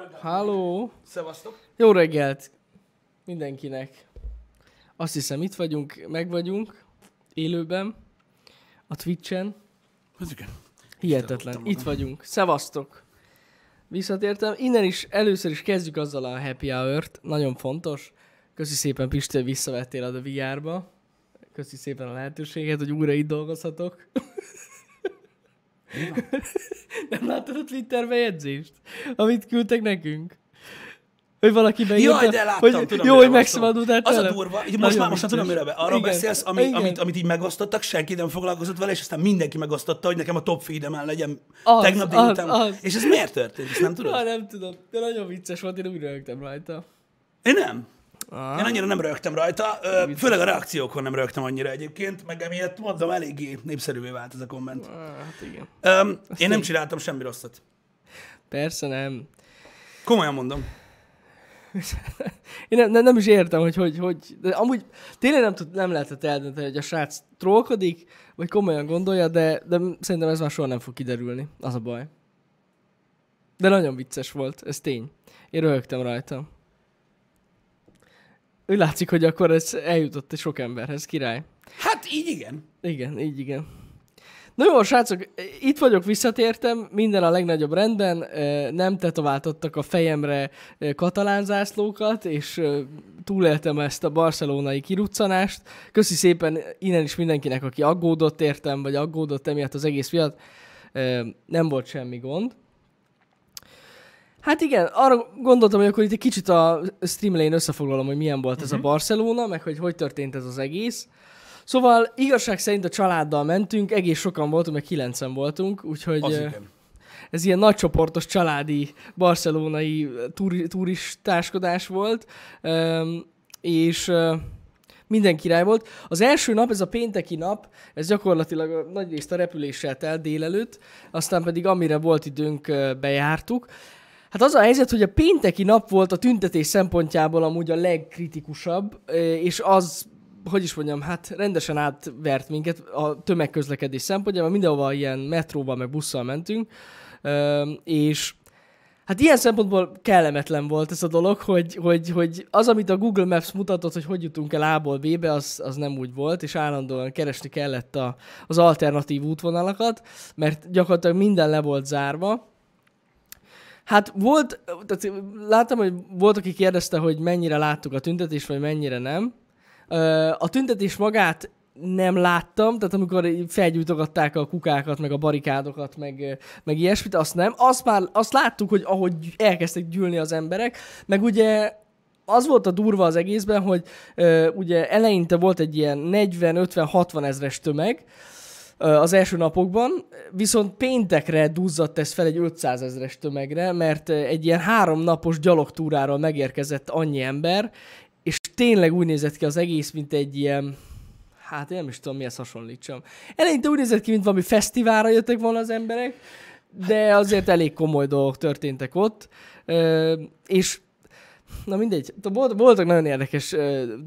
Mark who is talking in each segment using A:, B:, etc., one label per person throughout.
A: reggelt!
B: Halló!
A: Szevasztok!
B: Jó reggelt mindenkinek! Azt hiszem, itt vagyunk, meg vagyunk, élőben, a Twitchen.
A: Ez igen.
B: Hihetetlen, itt vagyunk. Szevasztok! Visszatértem. Innen is először is kezdjük azzal a happy hour-t. Nagyon fontos. Köszi szépen Pisti, hogy visszavettél a VR-ba. Köszi szépen a lehetőséget, hogy újra itt dolgozhatok. Nem láttad a Twitter bejegyzést? Amit küldtek nekünk? Hogy valaki beírta,
A: Jaj, de láttam,
B: hogy
A: tudom,
B: jó, hogy megszabadultál
A: Az a durva, így most már, most már tudom, mire be. Arról
B: Igen,
A: beszélsz, ami,
B: igen.
A: amit, amit így megosztottak, senki nem foglalkozott vele, és aztán mindenki megosztotta, hogy nekem a top feedemen legyen
B: Az,
A: tegnap délután.
B: az.
A: És ez miért történt? Ezt nem tudod?
B: Ah, nem tudom, de nagyon vicces volt, én úgy rögtem rajta.
A: Én nem.
B: Ah.
A: Én annyira nem rögtem rajta, ö, főleg a reakciókon nem rögtem annyira egyébként, meg emiatt mondom, eléggé népszerűvé vált ez a komment.
B: Ah, Hát igen.
A: Öm, én nem csináltam semmi rosszat.
B: Persze nem.
A: Komolyan mondom.
B: Én nem, nem, nem is értem, hogy, hogy, hogy de amúgy tényleg nem, tud, nem lehetett eldönteni, hogy a srác trollkodik, vagy komolyan gondolja, de, de szerintem ez már soha nem fog kiderülni. Az a baj. De nagyon vicces volt, ez tény. Én röhögtem rajta. Úgy látszik, hogy akkor ez eljutott egy sok emberhez, király.
A: Hát így igen.
B: Igen, így igen. Na jó, srácok, itt vagyok, visszatértem, minden a legnagyobb rendben, nem tetováltottak a fejemre eh, katalán zászlókat, és túléltem ezt a barcelonai kiruccanást. Köszi szépen innen is mindenkinek, aki aggódott értem, vagy aggódott emiatt az egész miatt. Nem volt semmi gond. Hát igen, arra gondoltam, hogy akkor itt egy kicsit a stream elején összefoglalom, hogy milyen volt ez a Barcelona, meg hogy hogy történt ez az egész. Szóval igazság szerint a családdal mentünk, egész sokan voltunk, meg kilencen voltunk, úgyhogy
A: Az igen.
B: ez ilyen nagycsoportos családi barcelonai turi, turistáskodás volt, és minden király volt. Az első nap, ez a pénteki nap, ez gyakorlatilag a- nagy részt a repüléssel telt délelőtt, aztán pedig amire volt időnk, bejártuk. Hát az a helyzet, hogy a pénteki nap volt a tüntetés szempontjából amúgy a legkritikusabb, és az, hogy is mondjam, hát rendesen átvert minket a tömegközlekedés szempontjából, mindenhova ilyen metróval meg busszal mentünk, és Hát ilyen szempontból kellemetlen volt ez a dolog, hogy, hogy, hogy az, amit a Google Maps mutatott, hogy hogy jutunk el A-ból B-be, az, az nem úgy volt, és állandóan keresni kellett a, az alternatív útvonalakat, mert gyakorlatilag minden le volt zárva. Hát volt, tehát láttam, hogy volt, aki kérdezte, hogy mennyire láttuk a tüntetést, vagy mennyire nem. A tüntetés magát nem láttam, tehát amikor felgyújtogatták a kukákat, meg a barikádokat, meg, meg ilyesmit, azt nem. Azt már azt láttuk, hogy ahogy elkezdtek gyűlni az emberek, meg ugye az volt a durva az egészben, hogy ugye eleinte volt egy ilyen 40-50-60 ezres tömeg, az első napokban, viszont péntekre duzzadt ez fel egy 500 ezres tömegre, mert egy ilyen három napos gyalogtúráról megérkezett annyi ember, és tényleg úgy nézett ki az egész, mint egy ilyen, hát én nem is tudom, mihez hasonlítsam. Eleinte úgy nézett ki, mint valami fesztiválra jöttek volna az emberek, de azért elég komoly dolgok történtek ott, és Na mindegy, Volt- voltak nagyon érdekes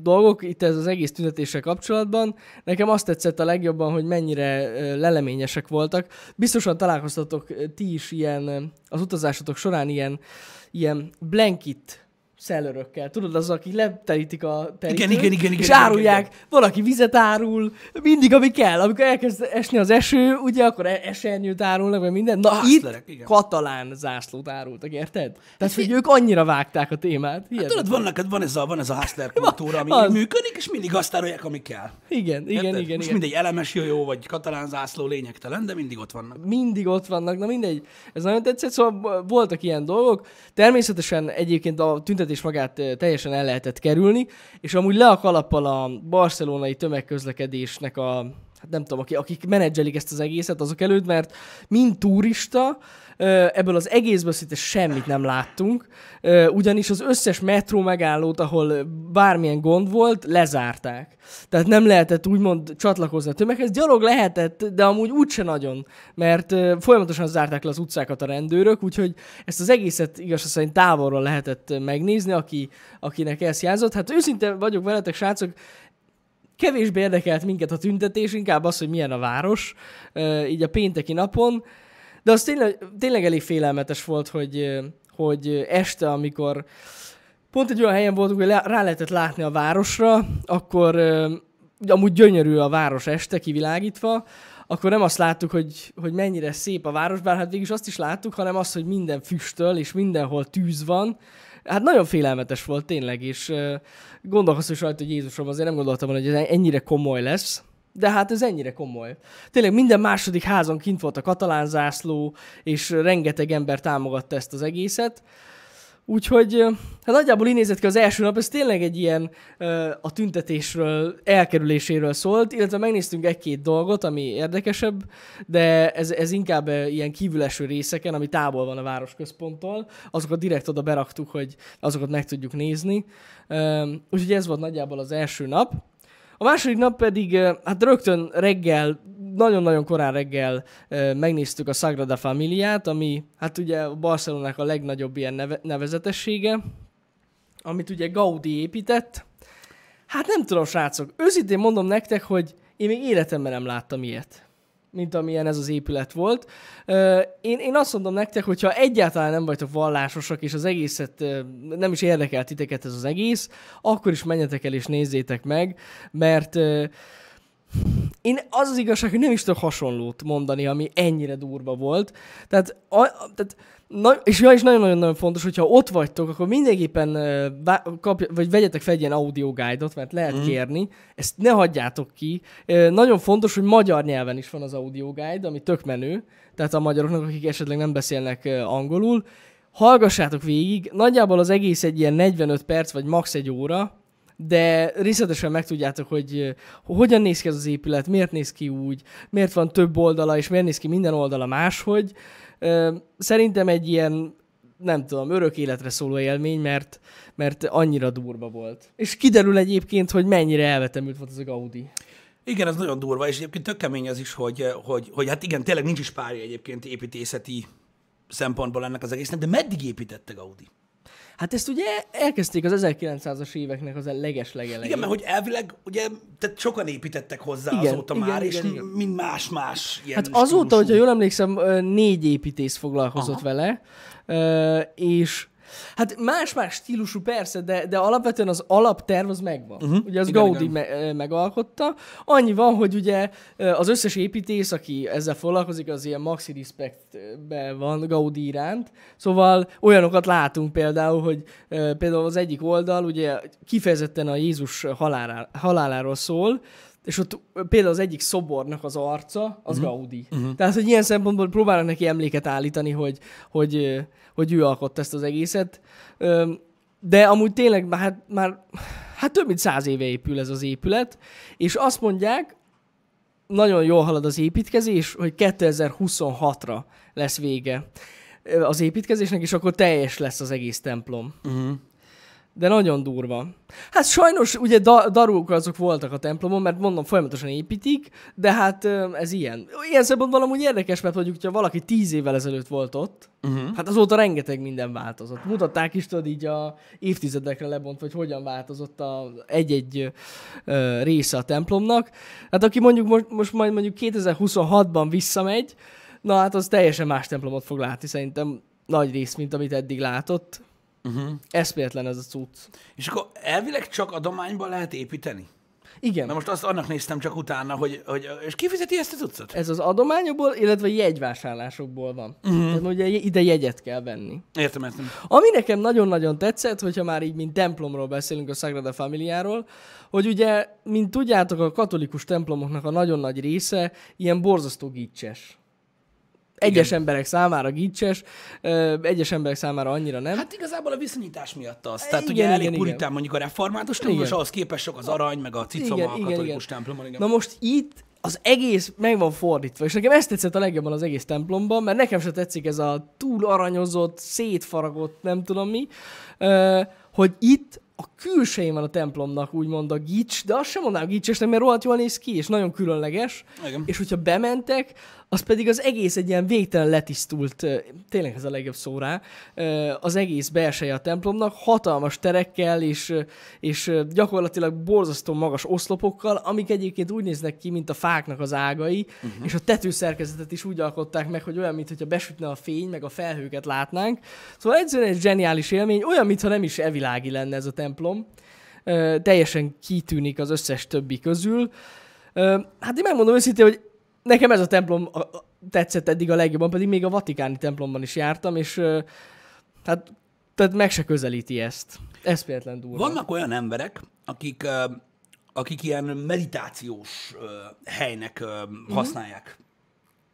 B: dolgok itt ez az egész tüntetéssel kapcsolatban. Nekem azt tetszett a legjobban, hogy mennyire leleményesek voltak. Biztosan találkoztatok ti is ilyen, az utazásotok során ilyen, ilyen blanket szellerökkel. Tudod, az, akik leterítik a terítőt,
A: Igen, igen, igen, igen,
B: és
A: igen,
B: árulják,
A: igen.
B: valaki vizet árul, mindig, ami kell. Amikor elkezd esni az eső, ugye, akkor e- esernyőt árulnak, vagy minden. Na,
A: Hustlerek,
B: itt
A: igen.
B: katalán zászlót árultak, érted? Tehát, hogy ők annyira vágták a témát.
A: Hát
B: Hihetetlen.
A: tudod, van, neked, van ez a, van ez a hustler kultúra, ami
B: Az.
A: működik, és mindig azt árulják, ami kell.
B: Igen, igen,
A: Érted?
B: igen,
A: Most
B: igen.
A: mindegy elemes jó vagy katalán zászló lényegtelen, de mindig ott vannak.
B: Mindig ott vannak, na mindegy. Ez nagyon tetszett, szóval voltak ilyen dolgok. Természetesen egyébként a tüntetés magát eh, teljesen el lehetett kerülni, és amúgy le a kalappal a barcelonai tömegközlekedésnek a hát nem tudom, akik, akik menedzselik ezt az egészet, azok előtt, mert mint turista, ebből az egészből szinte semmit nem láttunk, ugyanis az összes metró megállót, ahol bármilyen gond volt, lezárták. Tehát nem lehetett úgymond csatlakozni a tömeghez. Gyalog lehetett, de amúgy úgyse nagyon, mert folyamatosan zárták le az utcákat a rendőrök, úgyhogy ezt az egészet igazság szerint távolról lehetett megnézni, aki, akinek ez jázott. Hát őszinte vagyok veletek, srácok, kevésbé érdekelt minket a tüntetés, inkább az, hogy milyen a város, így a pénteki napon, de az tényleg, tényleg elég félelmetes volt, hogy, hogy este, amikor pont egy olyan helyen voltunk, hogy rá lehetett látni a városra, akkor amúgy gyönyörű a város este kivilágítva, akkor nem azt láttuk, hogy, hogy mennyire szép a város, bár hát végig azt is láttuk, hanem azt, hogy minden füstöl, és mindenhol tűz van. Hát nagyon félelmetes volt tényleg, és gondolkoztam is rajta, hogy Jézusom, azért nem gondoltam volna, hogy ez ennyire komoly lesz. De hát ez ennyire komoly. Tényleg minden második házon kint volt a katalán zászló, és rengeteg ember támogatta ezt az egészet. Úgyhogy hát nagyjából így nézett ki az első nap, ez tényleg egy ilyen a tüntetésről, elkerüléséről szólt, illetve megnéztünk egy-két dolgot, ami érdekesebb, de ez, ez inkább ilyen kívüleső részeken, ami távol van a városközponttól, azokat direkt oda beraktuk, hogy azokat meg tudjuk nézni. Úgyhogy ez volt nagyjából az első nap. A második nap pedig, hát rögtön reggel, nagyon-nagyon korán reggel megnéztük a Sagrada Familiát, ami hát ugye a Barcelonának a legnagyobb ilyen neve, nevezetessége, amit ugye Gaudi épített. Hát nem tudom, srácok, őszintén mondom nektek, hogy én még életemben nem láttam ilyet, mint amilyen ez az épület volt. Én, én azt mondom nektek, hogyha egyáltalán nem vagytok vallásosak, és az egészet nem is érdekel titeket ez az egész, akkor is menjetek el és nézzétek meg, mert én az az igazság, hogy nem is tudok hasonlót mondani, ami ennyire durva volt. Tehát, a, tehát na, és ja, is nagyon-nagyon fontos, hogyha ott vagytok, akkor mindenképpen vá- kapj, vagy vegyetek fel egy ilyen audio guide-ot, mert lehet mm. kérni. Ezt ne hagyjátok ki. Ö, Nagyon fontos, hogy magyar nyelven is van az audio guide, ami tök menő. Tehát a magyaroknak, akik esetleg nem beszélnek ö, angolul. Hallgassátok végig. Nagyjából az egész egy ilyen 45 perc, vagy max. egy óra de részletesen megtudjátok, hogy ö, hogyan néz ki ez az épület, miért néz ki úgy, miért van több oldala, és miért néz ki minden oldala máshogy. Ö, Szerintem egy ilyen, nem tudom, örök életre szóló élmény, mert, mert annyira durva volt. És kiderül egyébként, hogy mennyire elvetemült volt az a Gaudi.
A: Igen, ez nagyon durva, és egyébként tök kemény az is, hogy, hogy, hogy hát igen, tényleg nincs is párja egyébként építészeti szempontból ennek az egésznek, de meddig építette Gaudi?
B: Hát ezt ugye elkezdték az 1900-as éveknek az leges legelején.
A: Igen, mert hogy elvileg, ugye, tehát sokan építettek hozzá igen, azóta
B: igen,
A: már,
B: igen,
A: és
B: igen.
A: mind más-más ilyen
B: Hát azóta,
A: stílusú.
B: hogyha jól emlékszem, négy építész foglalkozott
A: Aha.
B: vele, és hát más-más stílusú persze, de, de alapvetően az alapterv az megvan. Uh-huh. Ugye az
A: Igen,
B: Gaudi
A: igen.
B: me- megalkotta. Annyi van, hogy ugye az összes építész, aki ezzel foglalkozik, az ilyen maxi respectben van Gaudi iránt. Szóval olyanokat látunk például, hogy például az egyik oldal ugye kifejezetten a Jézus halálá, haláláról szól, és ott például az egyik szobornak az arca, az uh-huh. Gaudi. Uh-huh. Tehát, hogy ilyen szempontból próbálnak neki emléket állítani, hogy, hogy, hogy ő alkotta ezt az egészet. De amúgy tényleg már, hát, már hát több mint száz éve épül ez az épület, és azt mondják, nagyon jól halad az építkezés, hogy 2026-ra lesz vége az építkezésnek, és akkor teljes lesz az egész templom.
A: Uh-huh.
B: De nagyon durva. Hát sajnos ugye da- darúk azok voltak a templomon, mert mondom, folyamatosan építik, de hát ez ilyen. Ilyen szempontból amúgy érdekes, mert mondjuk, hogyha valaki tíz évvel ezelőtt volt ott,
A: Uh-huh.
B: hát azóta rengeteg minden változott. Mutatták is, tudod, így a évtizedekre lebontva, hogy hogyan változott a egy-egy ö, része a templomnak. Hát aki mondjuk most, most majd mondjuk 2026-ban visszamegy, na hát az teljesen más templomot fog látni szerintem nagy rész, mint amit eddig látott.
A: Uh-huh.
B: Eszméletlen ez a cucc.
A: És akkor elvileg csak adományban lehet építeni?
B: Igen.
A: Na most azt annak néztem csak utána, hogy, hogy és ki fizeti ezt a cuccot?
B: Ez az adományokból, illetve jegyvásárlásokból van. Uh-huh. Tehát ugye ide jegyet kell venni.
A: Értem, értem.
B: Ami nekem nagyon-nagyon tetszett, hogyha már így mint templomról beszélünk a Sagrada Familiáról, hogy ugye, mint tudjátok, a katolikus templomoknak a nagyon nagy része ilyen borzasztó gicses. Egyes
A: Igen.
B: emberek számára gicses, egyes emberek számára annyira nem.
A: Hát igazából a viszonyítás miatt az. Tehát
B: Igen,
A: ugye elég
B: igen,
A: puritán
B: igen.
A: mondjuk a református templom, és ahhoz képest sok az arany, meg a cicoma
B: Igen,
A: a katolikus
B: igen.
A: templomon. Igen.
B: Na most itt az egész meg van fordítva, és nekem ezt tetszett a legjobban az egész templomban, mert nekem se tetszik ez a túl aranyozott, szétfaragott, nem tudom mi, hogy itt a külsején van a templomnak, úgymond a gics, de azt sem mondanám gicsesnek, mert rohadt jól néz ki, és nagyon különleges.
A: Igen.
B: És hogyha bementek, az pedig az egész egy ilyen végtelen letisztult, tényleg ez a legjobb szó rá, az egész belseje a templomnak, hatalmas terekkel, és, és gyakorlatilag borzasztó magas oszlopokkal, amik egyébként úgy néznek ki, mint a fáknak az ágai, uh-huh. és a tetőszerkezetet is úgy alkották meg, hogy olyan, mintha besütne a fény, meg a felhőket látnánk. Szóval egyszerűen egy zseniális élmény, olyan, mintha nem is evilági lenne ez a templom. Ö, teljesen kitűnik az összes többi közül. Hát én megmondom őszintén, hogy nekem ez a templom tetszett eddig a legjobban, pedig még a vatikáni templomban is jártam, és hát tehát meg se közelíti ezt. Eszméletlen durva.
A: Vannak olyan emberek, akik, akik ilyen meditációs helynek ö, használják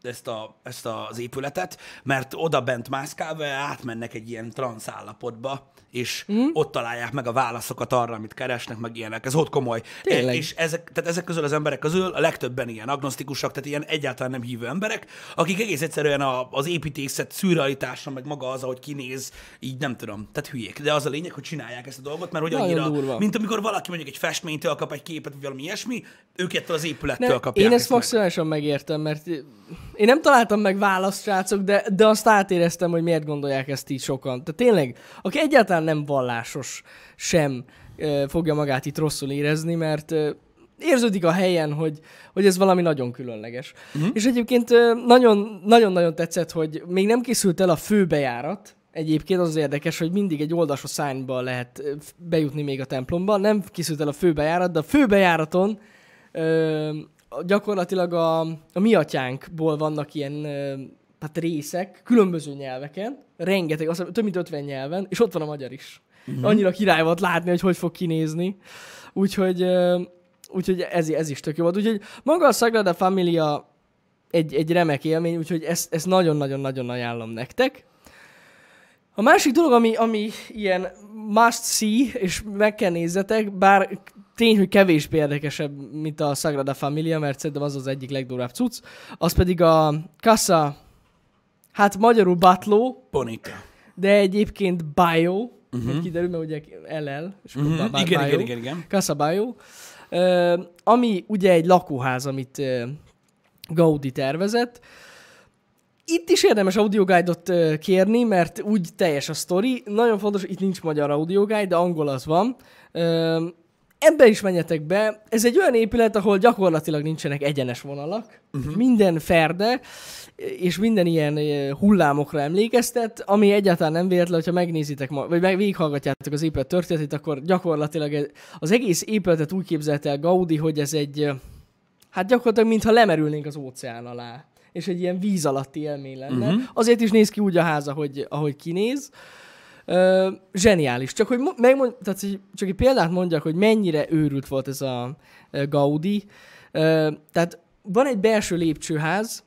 A: ezt, a, ezt az épületet, mert oda bent mászkálva átmennek egy ilyen transz állapotba, és mm. ott találják meg a válaszokat arra, amit keresnek, meg ilyenek. Ez ott komoly.
B: Tényleg.
A: És ezek, tehát ezek közül az emberek közül a legtöbben ilyen agnostikusak, tehát ilyen egyáltalán nem hívő emberek, akik egész egyszerűen a, az építészet szürrealitása, meg maga az, ahogy kinéz, így nem tudom, tehát hülyék. De az a lényeg, hogy csinálják ezt a dolgot, mert hogy
B: Nagyon
A: annyira,
B: durva.
A: mint amikor valaki mondjuk egy festménytől kap egy képet, vagy valami ilyesmi, ők ettől az épülettől kapják
B: én ezt
A: meg.
B: maximálisan megértem, mert én nem találtam meg választ, srácok, de, de azt átéreztem, hogy miért gondolják ezt így sokan. Tehát tényleg, aki egyáltalán nem vallásos sem ö, fogja magát itt rosszul érezni, mert ö, érződik a helyen, hogy, hogy ez valami nagyon különleges. Uh-huh. És egyébként nagyon-nagyon tetszett, hogy még nem készült el a főbejárat, Egyébként az, érdekes, hogy mindig egy oldasos szányba lehet bejutni még a templomba. Nem készült el a főbejárat, de a főbejáraton ö, gyakorlatilag a, a mi atyánkból vannak ilyen hát részek, különböző nyelveken, rengeteg, azt több mint 50 nyelven, és ott van a magyar is. Uh-huh. Annyira király volt látni, hogy hogy fog kinézni. Úgyhogy, úgyhogy ez, ez is tök jó volt. Úgyhogy maga a Sagrada Familia egy, egy remek élmény, úgyhogy ezt, ezt nagyon-nagyon-nagyon ajánlom nektek. A másik dolog, ami, ami ilyen must see, és meg kell nézzetek, bár tény, hogy kevésbé érdekesebb, mint a Sagrada Familia, mert szerintem az az egyik legdurább cucc, az pedig a Casa, hát magyarul Batló,
A: Bonita.
B: de egyébként Bio, uh-huh. kiderül, mert ugye LL, és
A: Mhm,
B: Ba-
A: igen,
B: Bio.
A: igen, igen, igen.
B: Casa Bio, ö, ami ugye egy lakóház, amit ö, Gaudi tervezett. Itt is érdemes audioguide-ot kérni, mert úgy teljes a sztori. Nagyon fontos, itt nincs magyar audioguide, de angol az van. Ebbe is menjetek be. Ez egy olyan épület, ahol gyakorlatilag nincsenek egyenes vonalak. Uh-huh. Minden ferde, és minden ilyen ö, hullámokra emlékeztet, ami egyáltalán nem véletlen, hogyha megnézitek, ma, vagy meg végighallgatjátok az épület történetét, akkor gyakorlatilag az egész épületet úgy képzelte el Gaudi, hogy ez egy, ö, hát gyakorlatilag mintha lemerülnénk az óceán alá és egy ilyen víz alatti élmény lenne. Uh-huh. Azért is néz ki úgy a ház, ahogy, ahogy kinéz. Ö, zseniális. Csak hogy mo- megmond, tehát, hogy csak egy példát mondjak, hogy mennyire őrült volt ez a Gaudi. Ö, tehát van egy belső lépcsőház,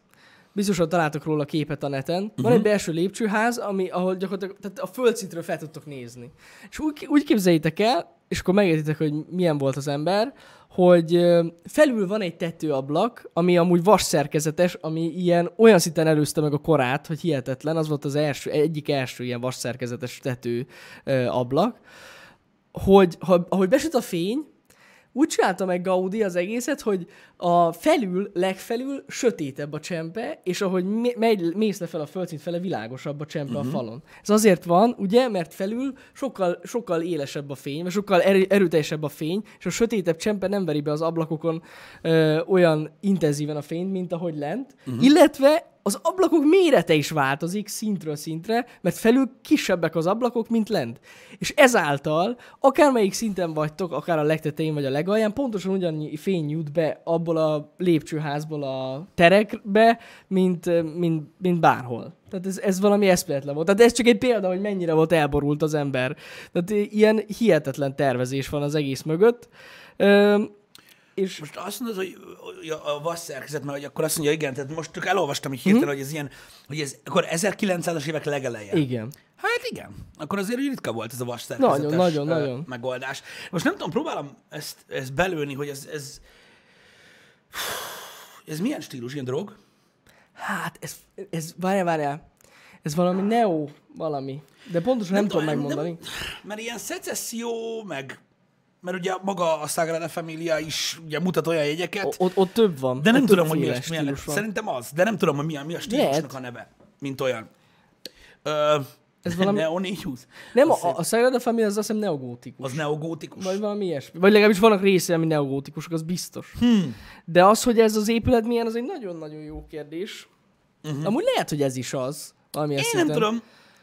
B: biztosan találtok róla képet a neten. Uh-huh. Van egy belső lépcsőház, ami, ahol gyakorlatilag tehát a földszintről fel tudtok nézni. És úgy, úgy képzeljétek el, és akkor megértitek, hogy milyen volt az ember, hogy felül van egy tetőablak, ami amúgy vasszerkezetes, ami ilyen olyan szinten előzte meg a korát, hogy hihetetlen, az volt az első, egyik első ilyen vasszerkezetes tető ö, ablak, hogy ha, ahogy besüt a fény, úgy csinálta meg Gaudi az egészet, hogy a felül, legfelül sötétebb a csempe, és ahogy megy, mész le fel a földszint fele, világosabb a csempe uh-huh. a falon. Ez azért van, ugye, mert felül sokkal, sokkal élesebb a fény, vagy sokkal erő, erőteljesebb a fény, és a sötétebb csempe nem veri be az ablakokon ö, olyan intenzíven a fényt, mint ahogy lent, uh-huh. illetve az ablakok mérete is változik szintről szintre, mert felül kisebbek az ablakok, mint lent. És ezáltal, akármelyik szinten vagytok, akár a legtetején vagy a legalján, pontosan ugyannyi fény jut be abból a lépcsőházból a terekbe, mint, mint, mint bárhol. Tehát ez, ez valami eszméletlen volt. Tehát ez csak egy példa, hogy mennyire volt elborult az ember. Tehát ilyen hihetetlen tervezés van az egész mögött. Ö, és
A: Most azt mondod, hogy a vas szerkezet, mert hogy akkor azt mondja, igen, tehát most csak elolvastam így hirtelen,
B: Mhm.
A: hogy ez ilyen, hogy ez akkor 1900-as évek legeleje.
B: igen.
A: Hát igen, akkor azért ritka volt ez a vas szerkezetes
B: Nagyon, nagyon, nagyon.
A: megoldás. Most nem tudom, próbálom ezt, ezt belőni, hogy ez, ez, ez milyen stílus, ilyen drog?
B: Hát, ez, ez várjál, várjál. Ez valami neo valami. De pontosan nem, nem tudom megmondani.
A: Nem, mert ilyen szecesszió, meg mert ugye maga a Sagrada Familia is ugye mutat olyan jegyeket,
B: Ott, ott több van.
A: de nem
B: ott
A: tudom, hogy mi a,
B: stílus van.
A: szerintem az, de nem tudom, hogy mi a, mi a stílusnak a neve, mint olyan. Ö,
B: Ez valami-
A: Neo 420?
B: Nem,
A: Az
B: a, a Sagrada Familia az azt hiszem neogótikus.
A: Az neogótikus?
B: Vagy valami ilyesmi. Vagy legalábbis vannak részei, ami neogótikusok, az biztos. Hmm. De az, hogy ez az épület milyen, az egy nagyon-nagyon jó kérdés. Uh-huh. Amúgy lehet, hogy ez is az.
A: Mhm. Én nem tudom.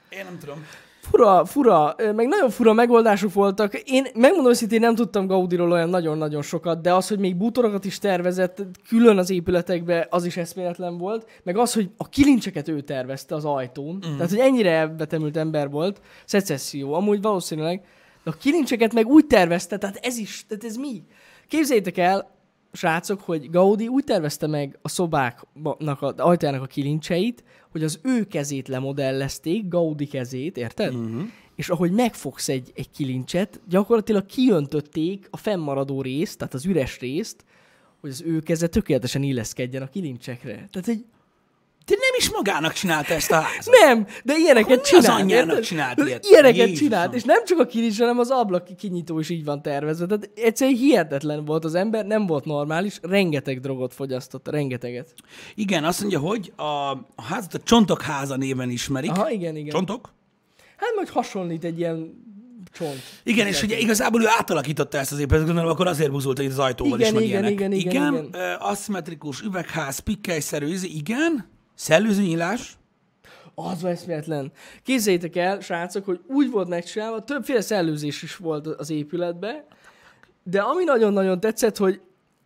A: Én nem tudom.
B: Fura, fura, meg nagyon fura megoldások voltak. Én megmondom őszintén, nem tudtam Gaudiról olyan nagyon-nagyon sokat, de az, hogy még bútorokat is tervezett külön az épületekbe, az is eszméletlen volt. Meg az, hogy a kilincseket ő tervezte az ajtón. Mm. Tehát, hogy ennyire betemült ember volt. Szecesszió, amúgy valószínűleg. De a kilincseket meg úgy tervezte, tehát ez is, tehát ez mi? Képzeljétek el, srácok, hogy Gaudi úgy tervezte meg a szobáknak, a ajtajának a kilincseit, hogy az ő kezét lemodellezték, Gaudi kezét, érted? Uh-huh. És ahogy megfogsz egy, egy kilincset, gyakorlatilag kiöntötték a fennmaradó részt, tehát az üres részt, hogy az ő keze tökéletesen illeszkedjen a kilincsekre. Tehát egy
A: De nem is magának csinálta ezt a házat.
B: nem, de ilyeneket
A: Akkor mi az
B: csinált.
A: anyjának
B: érted?
A: csinált ilyet?
B: Ilyeneket
A: Jézusom.
B: csinált, és nem csak a kilincs, hanem az ablak kinyitó is így van tervezve. Tehát egyszerűen hihetetlen volt az ember, nem volt normális, rengeteg drogot fogyasztott, rengeteget.
A: Igen, azt mondja, hogy a, a házat a Csontok háza néven ismerik.
B: Aha, igen, igen.
A: Csontok?
B: Hát majd hasonlít egy ilyen csont.
A: Igen, és ugye igazából ő átalakította ezt az épületet, gondolom, akkor azért buzult itt az ajtóval
B: Igen,
A: is, meg
B: igen,
A: ilyenek.
B: igen, igen,
A: igen,
B: igen.
A: ö, aszimmetrikus üvegház, pikkelyszerű, izé, igen, szellőzőnyílás,
B: Az van eszméletlen. Képzeljétek el, srácok, hogy úgy volt megcsinálva, többféle szellőzés is volt az épületben, de ami nagyon-nagyon tetszett, hogy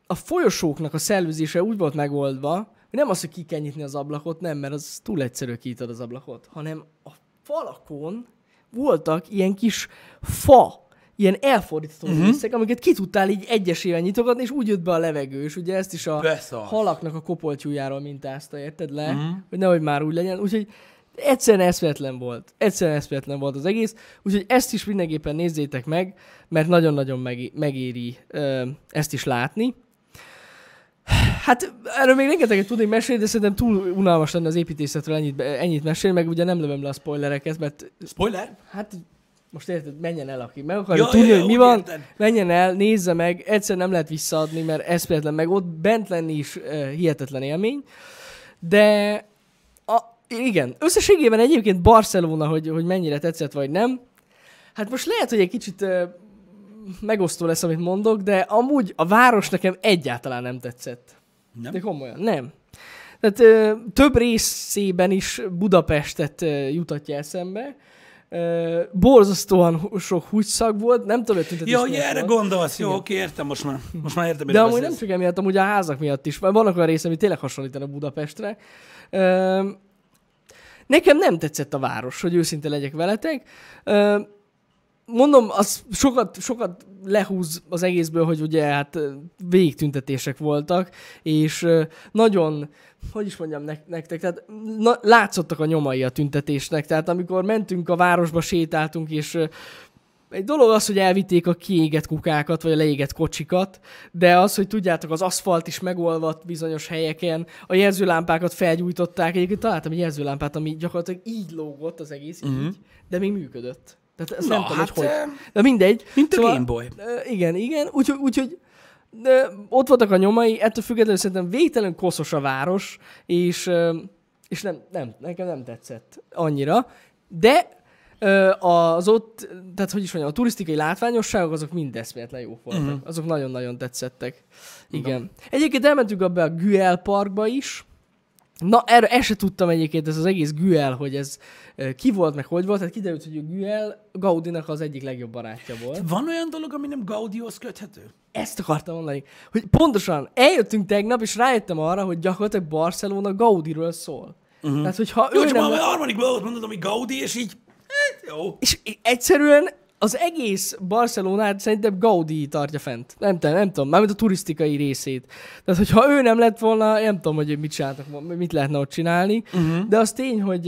B: a folyosóknak a szellőzése úgy volt megoldva, hogy nem az, hogy ki kell nyitni az ablakot, nem, mert az túl egyszerű, kinyitod az ablakot, hanem a falakon voltak ilyen kis fa, ilyen elfordítható uh-huh. részek, amiket ki tudtál így egyesével nyitogatni, és úgy jött be a levegő, és ugye ezt is a
A: Beszarsz.
B: halaknak a kopoltyújáról mintázta, érted le? Uh-huh. Hogy nehogy már úgy legyen. Úgyhogy egyszerűen eszméletlen volt. Egyszerűen eszméletlen volt az egész. Úgyhogy ezt is mindenképpen nézzétek meg, mert nagyon-nagyon megé- megéri ö, ezt is látni. Hát erről még rengeteget tudnék mesélni, de szerintem túl unalmas lenne az építészetről ennyit, ennyit mesélni, meg ugye nem lövöm le a spoilereket, mert
A: spoiler,
B: hát most érted, menjen el, aki meg akarja
A: Ja,
B: tudni,
A: ja,
B: hogy mi van,
A: érted.
B: menjen el, nézze meg, egyszer nem lehet visszaadni, mert eszméletlen, meg ott bent lenni is uh, hihetetlen élmény, de a, igen, összességében egyébként Barcelona, hogy, hogy mennyire tetszett vagy nem, hát most lehet, hogy egy kicsit uh, megosztó lesz, amit mondok, de amúgy a város nekem egyáltalán nem tetszett.
A: nem?
B: De komolyan, nem. Tehát ö, több részében is Budapestet ö, jutatja eszembe. Borzasztóan sok húgyszag volt, nem tudom, hogy tüntetés
A: Ja, hogy erre
B: volt.
A: gondolsz. Jó,
B: Igen.
A: oké, értem most már. Most már értem,
B: De amúgy nem
A: beszélsz.
B: csak emiatt, amúgy a házak miatt is. Mert vannak olyan részek, ami tényleg hasonlítanak Budapestre. Nekem nem tetszett a város, hogy őszinte legyek veletek. Mondom, az sokat, sokat lehúz az egészből, hogy ugye hát ö, végtüntetések voltak, és nagyon, hogy is mondjam nek- nektek, tehát na, látszottak a nyomai a tüntetésnek, tehát amikor mentünk a városba, sétáltunk, és egy dolog az, hogy elvitték a kiégett kukákat, vagy a leégett kocsikat, de az, hogy tudjátok, az aszfalt is megolvadt bizonyos helyeken, a jelzőlámpákat felgyújtották. Egyébként találtam egy jelzőlámpát, ami gyakorlatilag így lógott az egész, uh-huh. így, de még működött. Tehát ezt
A: Na,
B: nem tudom,
A: hát,
B: hogy hogy. De mindegy.
A: Mint a Game Boy.
B: Ö, Igen, igen. Úgyhogy, úgyhogy de ott voltak a nyomai, ettől függetlenül szerintem végtelenül koszos a város, és, és nem, nem, nekem nem tetszett annyira. De az ott, tehát hogy is mondjam, a turisztikai látványosságok azok mind eszméletlen jók voltak. Uh-huh. Azok nagyon-nagyon tetszettek. Igen. Egyébként elmentünk abba a Güell parkba is, Na, erre ezt se tudtam egyébként, ez az egész Güell, hogy ez ki volt, meg hogy volt. Tehát kiderült, hogy a Güell Gaudinak az egyik legjobb barátja volt.
A: Van olyan dolog, ami nem Gaudihoz köthető?
B: Ezt akartam mondani, hogy pontosan eljöttünk tegnap, és rájöttem arra, hogy gyakorlatilag Barcelona Gaudiről szól. Uh-huh. Tehát, hogyha
A: Jó,
B: ő
A: csak
B: nem...
A: a harmadik dolgot mondod, ami Gaudi, és így, hát, jó.
B: És egyszerűen az egész Barcelonát szerintem Gaudi tartja fent. Nem tudom, nem tudom, mármint a turisztikai részét. Tehát, hogyha ő nem lett volna, nem tudom, hogy mit csináltak, mit lehetne ott csinálni, uh-huh. de az tény, hogy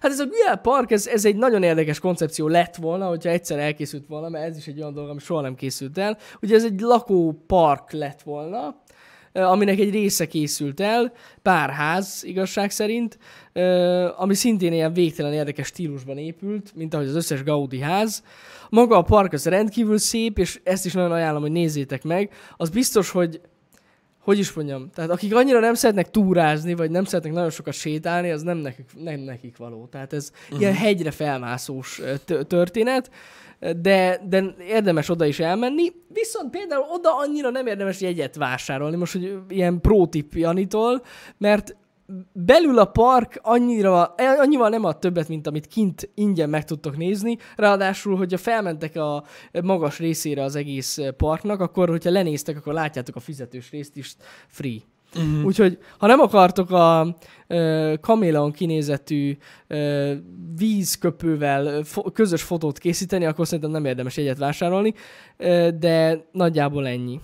B: Hát ez a Güell Park, ez, ez egy nagyon érdekes koncepció lett volna, hogyha egyszer elkészült volna, mert ez is egy olyan dolog, ami soha nem készült el. Ugye ez egy lakópark lett volna, aminek egy része készült el, pár ház igazság szerint, ami szintén ilyen végtelen érdekes stílusban épült, mint ahogy az összes Gaudi ház. Maga a park az rendkívül szép, és ezt is nagyon ajánlom, hogy nézzétek meg. Az biztos, hogy hogy is mondjam, tehát akik annyira nem szeretnek túrázni, vagy nem szeretnek nagyon sokat sétálni, az nem nekik, nem nekik való. Tehát ez uh-huh. ilyen hegyre felmászós történet, de, de érdemes oda is elmenni. Viszont például oda annyira nem érdemes jegyet vásárolni, most hogy ilyen pro tip Janitól, mert belül a park annyira, annyival nem ad többet, mint amit kint ingyen meg tudtok nézni. Ráadásul, hogyha felmentek a magas részére az egész parknak, akkor, hogyha lenéztek, akkor látjátok a fizetős részt is free. Uh-huh. Úgyhogy, ha nem akartok a ö, kaméleon kinézetű ö, vízköpővel fo- közös fotót készíteni, akkor szerintem nem érdemes egyet vásárolni, ö, de nagyjából ennyi.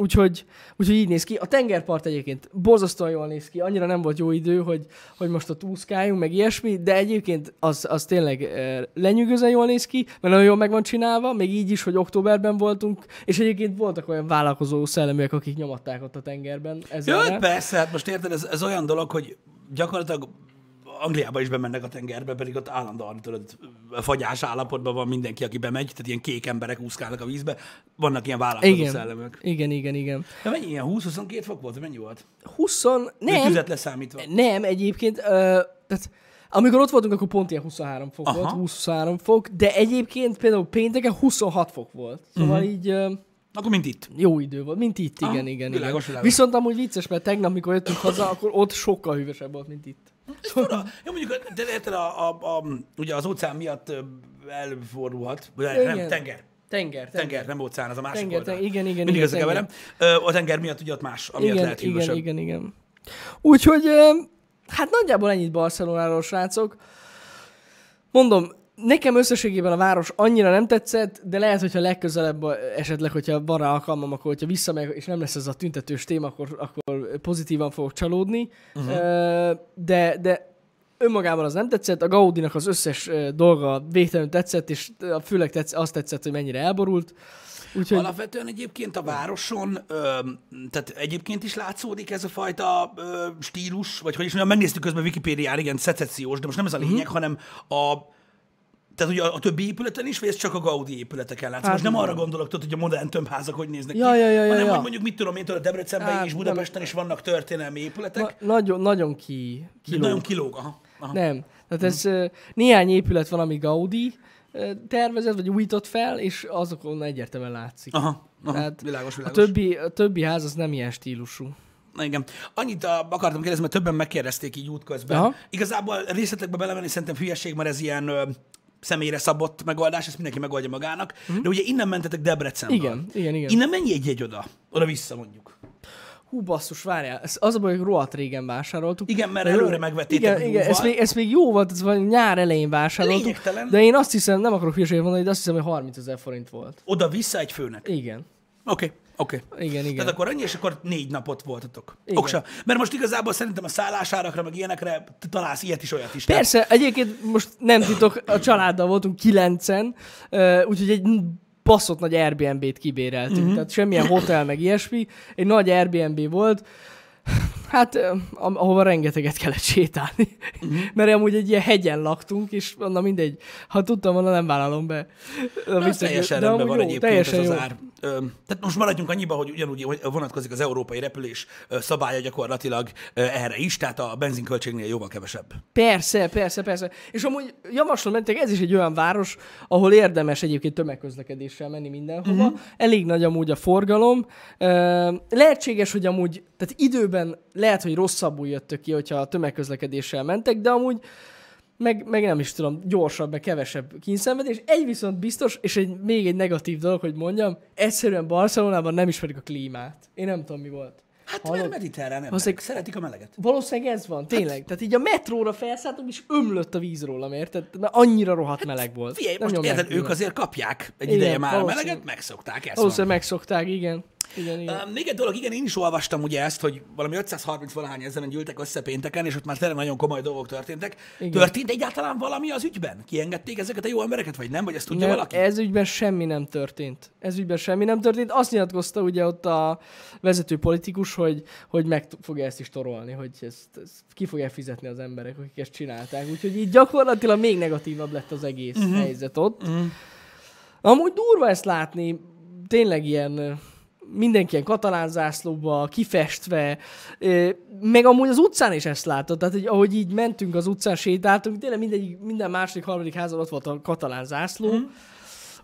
B: Úgyhogy, úgyhogy így néz ki. A tengerpart egyébként borzasztóan jól néz ki. Annyira nem volt jó idő, hogy, hogy most a túszkáljunk, meg ilyesmi, de egyébként az, az tényleg e, lenyűgözően jól néz ki, mert nagyon jól meg van csinálva, még így is, hogy októberben voltunk, és egyébként voltak olyan vállalkozó szelleműek, akik nyomatták ott a tengerben.
A: Jó, persze, hát most érted, ez, ez olyan dolog, hogy gyakorlatilag Angliába is bemennek a tengerbe, pedig ott állandóan tudod, fagyás állapotban van mindenki, aki bemegy, tehát ilyen kék emberek úszkálnak a vízbe. Vannak ilyen vállalkozó
B: igen.
A: szellemök.
B: Igen, igen, igen.
A: De mennyi ilyen 20-22 fok volt? Mennyi volt?
B: 20,
A: Nem. Tüzet leszámítva.
B: nem, egyébként, ö, tehát amikor ott voltunk, akkor pont ilyen 23 fok
A: Aha.
B: volt, 23 fok, de egyébként például pénteken 26 fok volt. Szóval uh-huh. így... Ö,
A: Akkor mint itt.
B: Jó idő volt, mint itt, igen,
A: Aha,
B: igen, igen.
A: világos, világos.
B: Viszont amúgy vicces, mert tegnap, mikor jöttünk haza, akkor ott sokkal hűvösebb volt, mint itt.
A: Fura. Jó, mondjuk, de érted, a, a, a, ugye az óceán miatt elfordulhat, vagy nem, tenger.
B: Tenger,
A: Tenger, nem óceán, az a másik
B: Tenger,
A: oldal.
B: tenger, igen, igen,
A: Mindig
B: igen.
A: Ö, A tenger miatt ugye ott más, amiatt
B: Igen,
A: lehet
B: igen,
A: hűvösebb.
B: igen, igen. Úgyhogy, hát nagyjából ennyit Barcelonáról, srácok. Mondom, nekem összességében a város annyira nem tetszett, de lehet, hogyha legközelebb esetleg, hogyha van rá alkalmam, akkor hogyha visszamegyek, és nem lesz ez a tüntetős téma, akkor, akkor pozitívan fogok csalódni. Uh-huh. De, de önmagában az nem tetszett, a Gaudinak az összes dolga végtelenül tetszett, és főleg tetsz, azt tetszett, hogy mennyire elborult. Úgyhogy
A: Alapvetően egyébként a városon, ö, tehát egyébként is látszódik ez a fajta ö, stílus, vagy hogy is mondjam, megnéztük közben Wikipédián, igen, szecessziós, de most nem ez a lényeg, uh-huh. hanem a tehát ugye a, a többi épületen is, vagy ez csak a Gaudi épületeken látsz?
B: Hát-
A: most nem arra gondolok, tudod, hogy a modern tömbházak hogy néznek
B: Ja,
A: ki,
B: ja, ja,
A: hanem
B: ja.
A: hogy mondjuk mit tudom én, tudod, Debrecenben
B: Hát,
A: és
B: nem-
A: Budapesten is vannak történelmi épületek.
B: na, nagyon, nagyon ki,
A: Ki
B: kilóg.
A: nagyon kilóg. Aha. Aha.
B: Nem. Tehát ez ö, néhány épület van, ami Gaudi tervezett, vagy újított fel, és azokon egyértelműen látszik.
A: Aha. Aha.
B: Tehát
A: világos,
B: A
A: világos.
B: többi, a többi ház az nem ilyen stílusú.
A: Na igen. Annyit a, akartam kérdezni, mert többen megkérdezték így útközben.
B: Aha.
A: Igazából részletekbe belemenni szerintem hülyeség, mert ez ilyen személyre szabott megoldás, ezt mindenki megoldja magának. Uh-huh. De ugye innen mentetek Debrecenből.
B: Mhm. Igen, igen, igen.
A: Innen mennyi egy jegy oda? Oda vissza mondjuk.
B: Hú, basszus, várjál. Ez az a baj, hogy rohadt régen vásároltuk.
A: Igen, mert előre
B: jó-
A: megvettétek
B: Igen, igen, ez még, ez még jó volt, ez vagy nyár elején vásároltuk.
A: Lényegtelen.
B: De én azt hiszem, nem akarok hülyeséget mondani, de azt hiszem, hogy 30 ezer forint volt.
A: Oda-vissza egy főnek.
B: Igen.
A: Oké, okay, oké. Okay.
B: Igen, igen.
A: Tehát akkor annyi, és akkor négy napot voltatok.
B: Igen.
A: Oksa. Mert most igazából szerintem a szállásárakra, meg ilyenekre találsz ilyet is, olyat is. Tehát
B: Persze, egyébként most nem titok, a családdal voltunk kilencen, úgyhogy egy baszott nagy Airbnb-t kibéreltünk. Uh-huh. Tehát semmilyen hotel, meg ilyesmi. Egy nagy Airbnb volt. Hát, ahova rengeteget kellett sétálni. Uh-huh. Mert amúgy egy ilyen hegyen laktunk, és na mindegy, ha tudtam volna, nem vállalom be.
A: Na, ez teljesen rendben van egyébként
B: teljesen
A: ez az
B: jó.
A: ár. Ö, tehát most maradjunk annyiba, hogy ugyanúgy vonatkozik az európai repülés szabálya gyakorlatilag erre is, tehát a benzinköltségnél jóval kevesebb.
B: Persze, persze, persze. És amúgy javaslom mentek, ez is egy olyan város, ahol érdemes egyébként tömegközlekedéssel menni mindenhova. Uh-huh. Elég nagy amúgy a forgalom. Lehetséges, hogy amúgy, tehát időben lehet, hogy rosszabbul jöttök ki, hogyha a tömegközlekedéssel mentek, de amúgy meg, meg nem is tudom, gyorsabb, meg kevesebb kínszenvedés. Egy viszont biztos, és egy, még egy negatív dolog, hogy mondjam, egyszerűen Barcelonában nem ismerik a klímát. Én nem tudom, mi volt.
A: Hát
B: Hallod?
A: mert mediterrán emberek szeretik a meleget.
B: Valószínűleg ez van, tényleg. Tehát így a metróra felszálltunk, és ömlött a víz rólam, érted? Mert annyira rohadt meleg volt.
A: Figyelj,
B: Nem
A: most érted, ők azért kapják egy
B: Igen,
A: ideje már a meleget, megszokták ezt.
B: Valószínűleg megszokták, igen. Igen, igen.
A: Uh, még egy dolog, igen, én is olvastam ugye ezt, hogy valami 530 valahány ezeren gyűltek össze pénteken, és ott már tényleg nagyon komoly dolgok történtek.
B: Igen.
A: Történt egyáltalán valami az ügyben? Kiengedték ezeket a jó embereket, vagy nem? Vagy ezt tudja
B: Nem,
A: valaki?
B: ez ügyben semmi nem történt. Ez ügyben semmi nem történt. Azt nyilatkozta ugye ott a vezető politikus, hogy, hogy meg fogja ezt is torolni, hogy ezt, ezt ki fogja fizetni az emberek, akik ezt csinálták. Úgyhogy így gyakorlatilag még negatívabb lett az egész uh-huh. helyzet ott. Uh-huh. Amúgy durva ezt látni, tényleg ilyen mindenki ilyen katalán zászlóba, kifestve, meg amúgy az utcán is ezt látod, tehát hogy ahogy így mentünk az utcán, sétáltunk, tényleg minden, minden második, harmadik házon ott volt a katalán zászló, mm.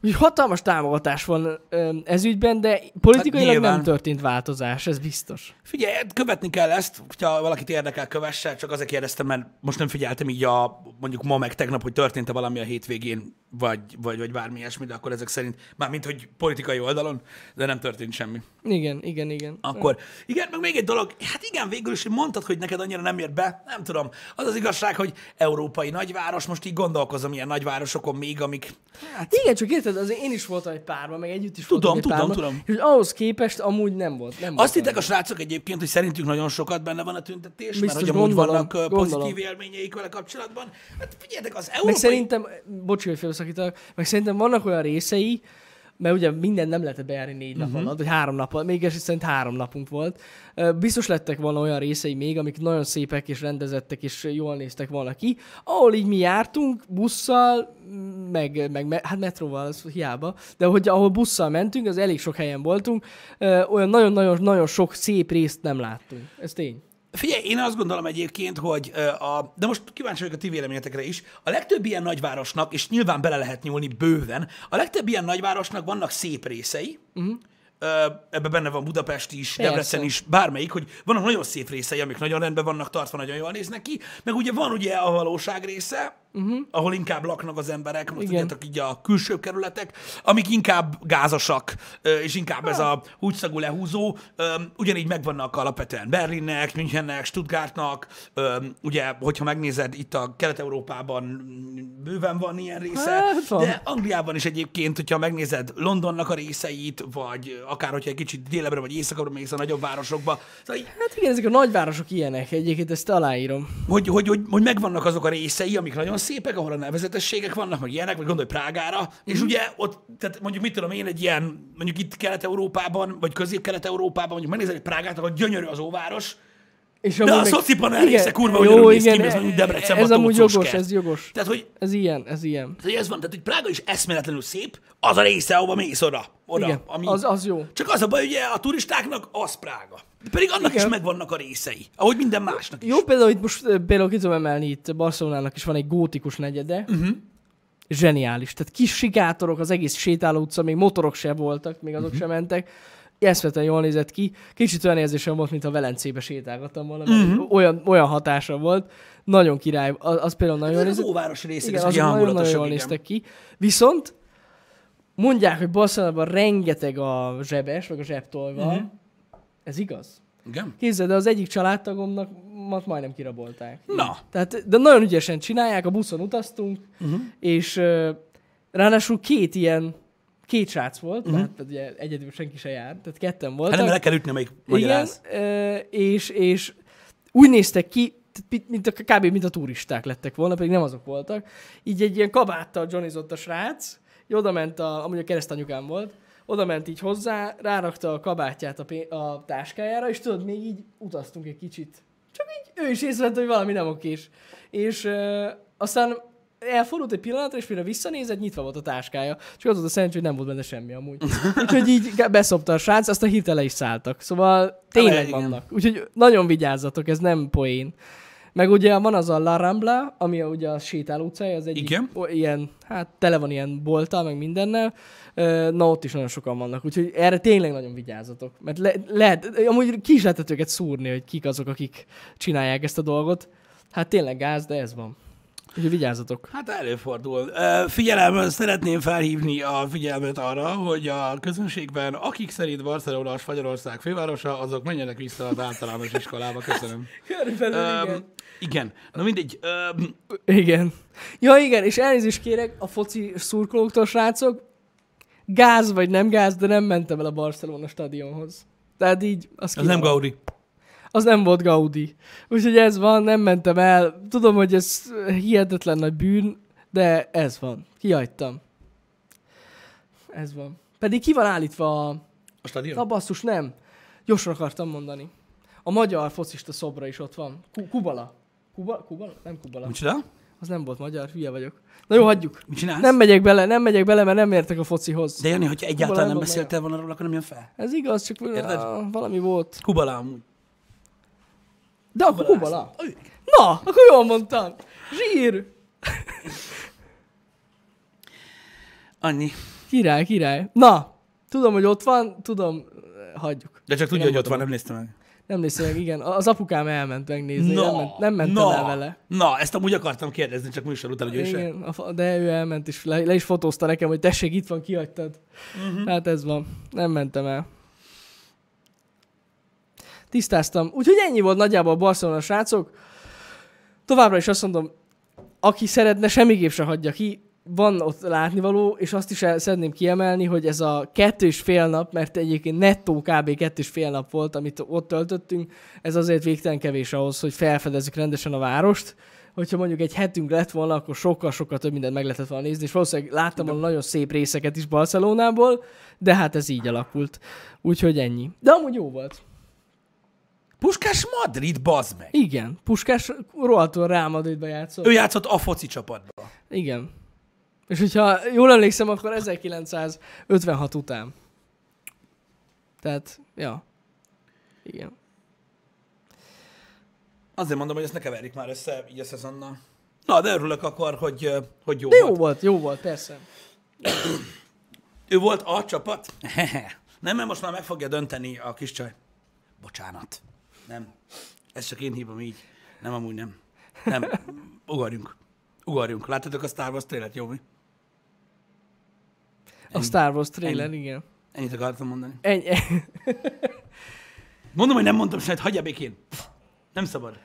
B: Úgyhogy hatalmas támogatás van ez ügyben, de politikailag
A: Hát nyilván.
B: nem történt változás, ez biztos.
A: Figyelj, követni kell ezt, hogyha valakit érdekel, kövesse, csak azért kérdeztem, mert most nem figyeltem így a, mondjuk ma meg tegnap, hogy történt-e valami a hétvégén, vagy, vagy, vagy bármi ilyesmi, de akkor ezek szerint, mármint, hogy politikai oldalon, de nem történt semmi.
B: Igen, igen, igen.
A: Akkor, igen, meg még egy dolog, hát igen, végül is mondtad, hogy neked annyira nem ért be, nem tudom. Az az igazság, hogy európai nagyváros, most így gondolkozom ilyen nagyvárosokon még, amik, hát
B: Igen, csak érted, azért én is voltam egy párban, meg együtt is
A: Tudom,
B: voltam egy
A: tudom,
B: párban,
A: tudom.
B: És ahhoz képest amúgy nem volt. Nem
A: Azt hittek a srácok egyébként, hogy szerintük nagyon sokat benne van a tüntetés,
B: Biztos,
A: mert hogy amúgy
B: gondolom,
A: vannak
B: gondolom.
A: pozitív élményeik vele kapcsolatban. Hát figyeljetek, az
B: Meg
A: európai...
B: szerintem, bocsi, hogy meg szerintem vannak olyan részei, mert ugye minden nem lehetett bejárni négy nap alatt, vagy három nap alatt, mégis szerint három napunk volt. Biztos lettek volna olyan részei még, amik nagyon szépek és rendezettek, és jól néztek volna ki, ahol így mi jártunk busszal, meg, meg me- hát metróval, az hiába, de hogy ahol busszal mentünk, az elég sok helyen voltunk, olyan nagyon-nagyon nagyon sok szép részt nem láttunk. Ez tény.
A: Figyelj, én azt gondolom egyébként, hogy a, de most kíváncsi vagyok a ti véleményetekre is, a legtöbb ilyen nagyvárosnak, és nyilván bele lehet nyúlni bőven, a legtöbb ilyen nagyvárosnak vannak szép részei, uh-huh. ebben benne van Budapest is,
B: Persze.
A: Debrecen is, bármelyik, hogy vannak nagyon szép részei, amik nagyon rendben vannak tartva, nagyon jól néznek ki, meg ugye van ugye a valóság része, uh-huh. ahol inkább laknak az emberek, most tudjátok így a külső kerületek, amik inkább gázasak, és inkább ez a húgyszagú lehúzó, ugyanígy megvannak alapvetően Berlinnek, Münchennek, Stuttgartnak, ugye, hogyha megnézed, itt a Kelet-Európában bőven van ilyen része,
B: Hát
A: de Angliában is egyébként, hogyha megnézed Londonnak a részeit, vagy akár, hogyha egy kicsit délebbre vagy északabbra mész a nagyobb városokba, szóval
B: Hát igen, ezek a nagyvárosok ilyenek, egyébként ezt aláírom.
A: hogy, hogy, hogy, hogy megvannak azok a részei, amik nagyon szépek, ahol a nevezetességek vannak, meg ilyenek, vagy gondolj Prágára, mm. és ugye ott, tehát mondjuk mit tudom én, egy ilyen, mondjuk itt Kelet-Európában, vagy Közép-Kelet-Európában, mondjuk megnézed egy Prágát, ahol gyönyörű az óváros,
B: És
A: de a
B: meg-
A: szocipanel
B: Igen,
A: része kurva
B: jó,
A: gyönyörű néz ki,
B: igen,
A: ez mondjuk Debrecenben
B: Ez amúgy jogos, ez jogos.
A: Tehát, hogy
B: Ez ilyen, ez ilyen.
A: tehát, hogy ez van, tehát, hogy Prága is eszméletlenül szép, az a része, ahova mész oda. oda
B: Igen,
A: ami,
B: az, az jó.
A: Csak az a baj, ugye a turistáknak az Prága. De pedig annak
B: Igen.
A: is megvannak a részei, ahogy minden másnak is.
B: Jó, például itt most például ki tudom emelni, itt Barcelonának is van egy gótikus negyede. Uh-huh. Zseniális. Tehát kis sikátorok, az egész sétáló utca, még motorok se voltak, még azok uh-huh. sem mentek. Eszmetlen jól nézett ki. Kicsit olyan érzésem volt, mint a Velencébe sétálgattam volna, mert uh-huh. olyan, olyan hatása volt. Nagyon király. Az, az például nagyon jól
A: Ezek az
B: nézett
A: óvárosi részek,
B: Igen,
A: ilyen
B: nagyon-nagyon
A: hangulatosak,
B: jól néztek ki. Viszont mondják, hogy Barcelonában rengeteg a zsebes, vagy a zsebtolva. Uh-huh. Ez igaz?
A: Igen?
B: Képzeld, de az egyik családtagomnak mat majdnem kirabolták.
A: Na.
B: Tehát, de nagyon ügyesen csinálják, a buszon utaztunk, uh-huh. és uh, ráadásul két ilyen, két srác volt, uh-huh. mert ugye egyedül senki se jár, tehát ketten
A: Hát
B: voltak.
A: nem le kell ütni, amelyik
B: Igen,
A: magyaráz.
B: ö, és, és úgy néztek ki, mint- a, kb. mint a turisták lettek volna, pedig nem azok voltak. Így egy ilyen kabáttal johnnyzott a srác, így oda ment, a, amúgy a keresztanyukám volt, oda ment így hozzá, rárakta a kabátját a, pé- a táskájára, és tudod, még így utaztunk egy kicsit. Csak így ő is észrevett, hogy valami nem okés. És ö, aztán elfordult egy pillanatra, és mire visszanézett, nyitva volt a táskája. Csak az volt a szerencsé, hogy nem volt benne semmi amúgy. Úgyhogy így beszopta a srác, aztán hirtelen le is szálltak. Szóval tényleg vannak. Úgyhogy nagyon vigyázzatok, ez nem poén. Meg ugye van az a La Rambla, ami a, ugye a sétáló utcája, az egyik
A: Igen.
B: o- ilyen, hát tele van ilyen bolttal, meg mindennel. Na ott is nagyon sokan vannak, úgyhogy erre tényleg nagyon vigyázzatok. Mert le, lehet, amúgy ki is lehetett őket szúrni, hogy kik azok, akik csinálják ezt a dolgot. Hát tényleg gáz, de ez van. Úgyhogy vigyázzatok.
A: Hát előfordul. Ö, Figyelem, szeretném felhívni a figyelmet arra, hogy a közönségben, akik szerint Barcelona a Magyarország fővárosa, azok menjenek vissza az általános iskolába. Köszönöm.
B: Körülbelül
A: Öm, igen. Na mindegy. Öm,
B: Igen. Ja, igen, és elnézést kérek a foci szurkolóktól, srácok. gáz vagy nem gáz, de nem mentem el a Barcelona stadionhoz. Tehát így, az,
A: Az nem. Gaudi.
B: az nem volt Gaudi. Úgyhogy ez van, nem mentem el. Tudom, hogy ez hihetetlen nagy bűn, de ez van. Kihagytam. Ez van. Pedig ki van állítva a...
A: A stadion?
B: Na basszus, nem. Gyorsan akartam mondani. A magyar focista szobra is ott van. Ku- Kubala. Kuba, Kubala? Nem Kubala.
A: Micsoda?
B: Az nem volt magyar, hülye vagyok. Na jó, hagyjuk.
A: Mit csinálsz?
B: Nem megyek bele, nem megyek bele, mert nem értek a focihoz.
A: De Jani, hogyha egyáltalán
B: nem
A: nem beszéltél volna róla, akkor nem jön fel.
B: Ez igaz, csak
A: Érted?
B: valami volt.
A: Kubala amúgy.
B: De akkor Kubala.
A: Ő.
B: Na, akkor jól mondtam. Zsír.
A: Annyi.
B: Király, király. Na, tudom, hogy ott van, tudom, hagyjuk.
A: De csak tudja, hogy ott van, nem nézte meg.
B: Nem néztem meg, igen. Az apukám elment megnézni, nem, ment, nem mentem
A: na,
B: el vele.
A: Na, ezt amúgy akartam kérdezni, csak műsor után, hogy ő.
B: Igen, de ő elment, és le, le is fotózta nekem, hogy tessék, itt van, kihagytad. Uh-huh. Hát ez van. Nem mentem el. Tisztáztam. Úgyhogy ennyi volt nagyjából a Barcelona srácok. Továbbra is azt mondom, aki szeretne, semmiképp se hagyja ki. Van ott látnivaló, és azt is el szeretném kiemelni, hogy ez a kettő és fél nap, mert egyébként nettó kb. kettő és fél nap volt, amit ott töltöttünk, ez azért végtelen kevés ahhoz, hogy felfedezzük rendesen a várost. Hogyha mondjuk egy hetünk lett volna, akkor sokkal-sokkal több mindent meg lehetett volna nézni, és valószínűleg láttam volna nagyon szép részeket is Barcelonából, de hát ez így alakult. Úgyhogy ennyi. De amúgy jó volt.
A: Puskás Madrid, bazd meg.
B: Igen, Puskás rohadtul Real Madridba játszott.
A: Ő játszott a foci csapatban.
B: Igen. És hogyha jól emlékszem, akkor 1956 után. Tehát, ja. Igen.
A: Azért mondom, hogy ezt ne keverjük már össze így a szezonnal. Na, de örülök akkor, hogy, hogy jó,
B: De jó
A: volt.
B: volt, jó volt, persze.
A: Ő volt a csapat? nem, mert most már meg fogja dönteni a kis csaj. Bocsánat. Nem. Ez csak én hívom így. Nem, amúgy nem. Nem. Ugorjunk. Ugorjunk. Láttatok a Star Wars trailet, jó mi?
B: A Star Wars trailer,
A: Ennyi.
B: igen.
A: Ennyit akartam mondani.
B: Ennyi.
A: Mondom, hogy nem mondtam semmit, hagyja békén. Nem szabad.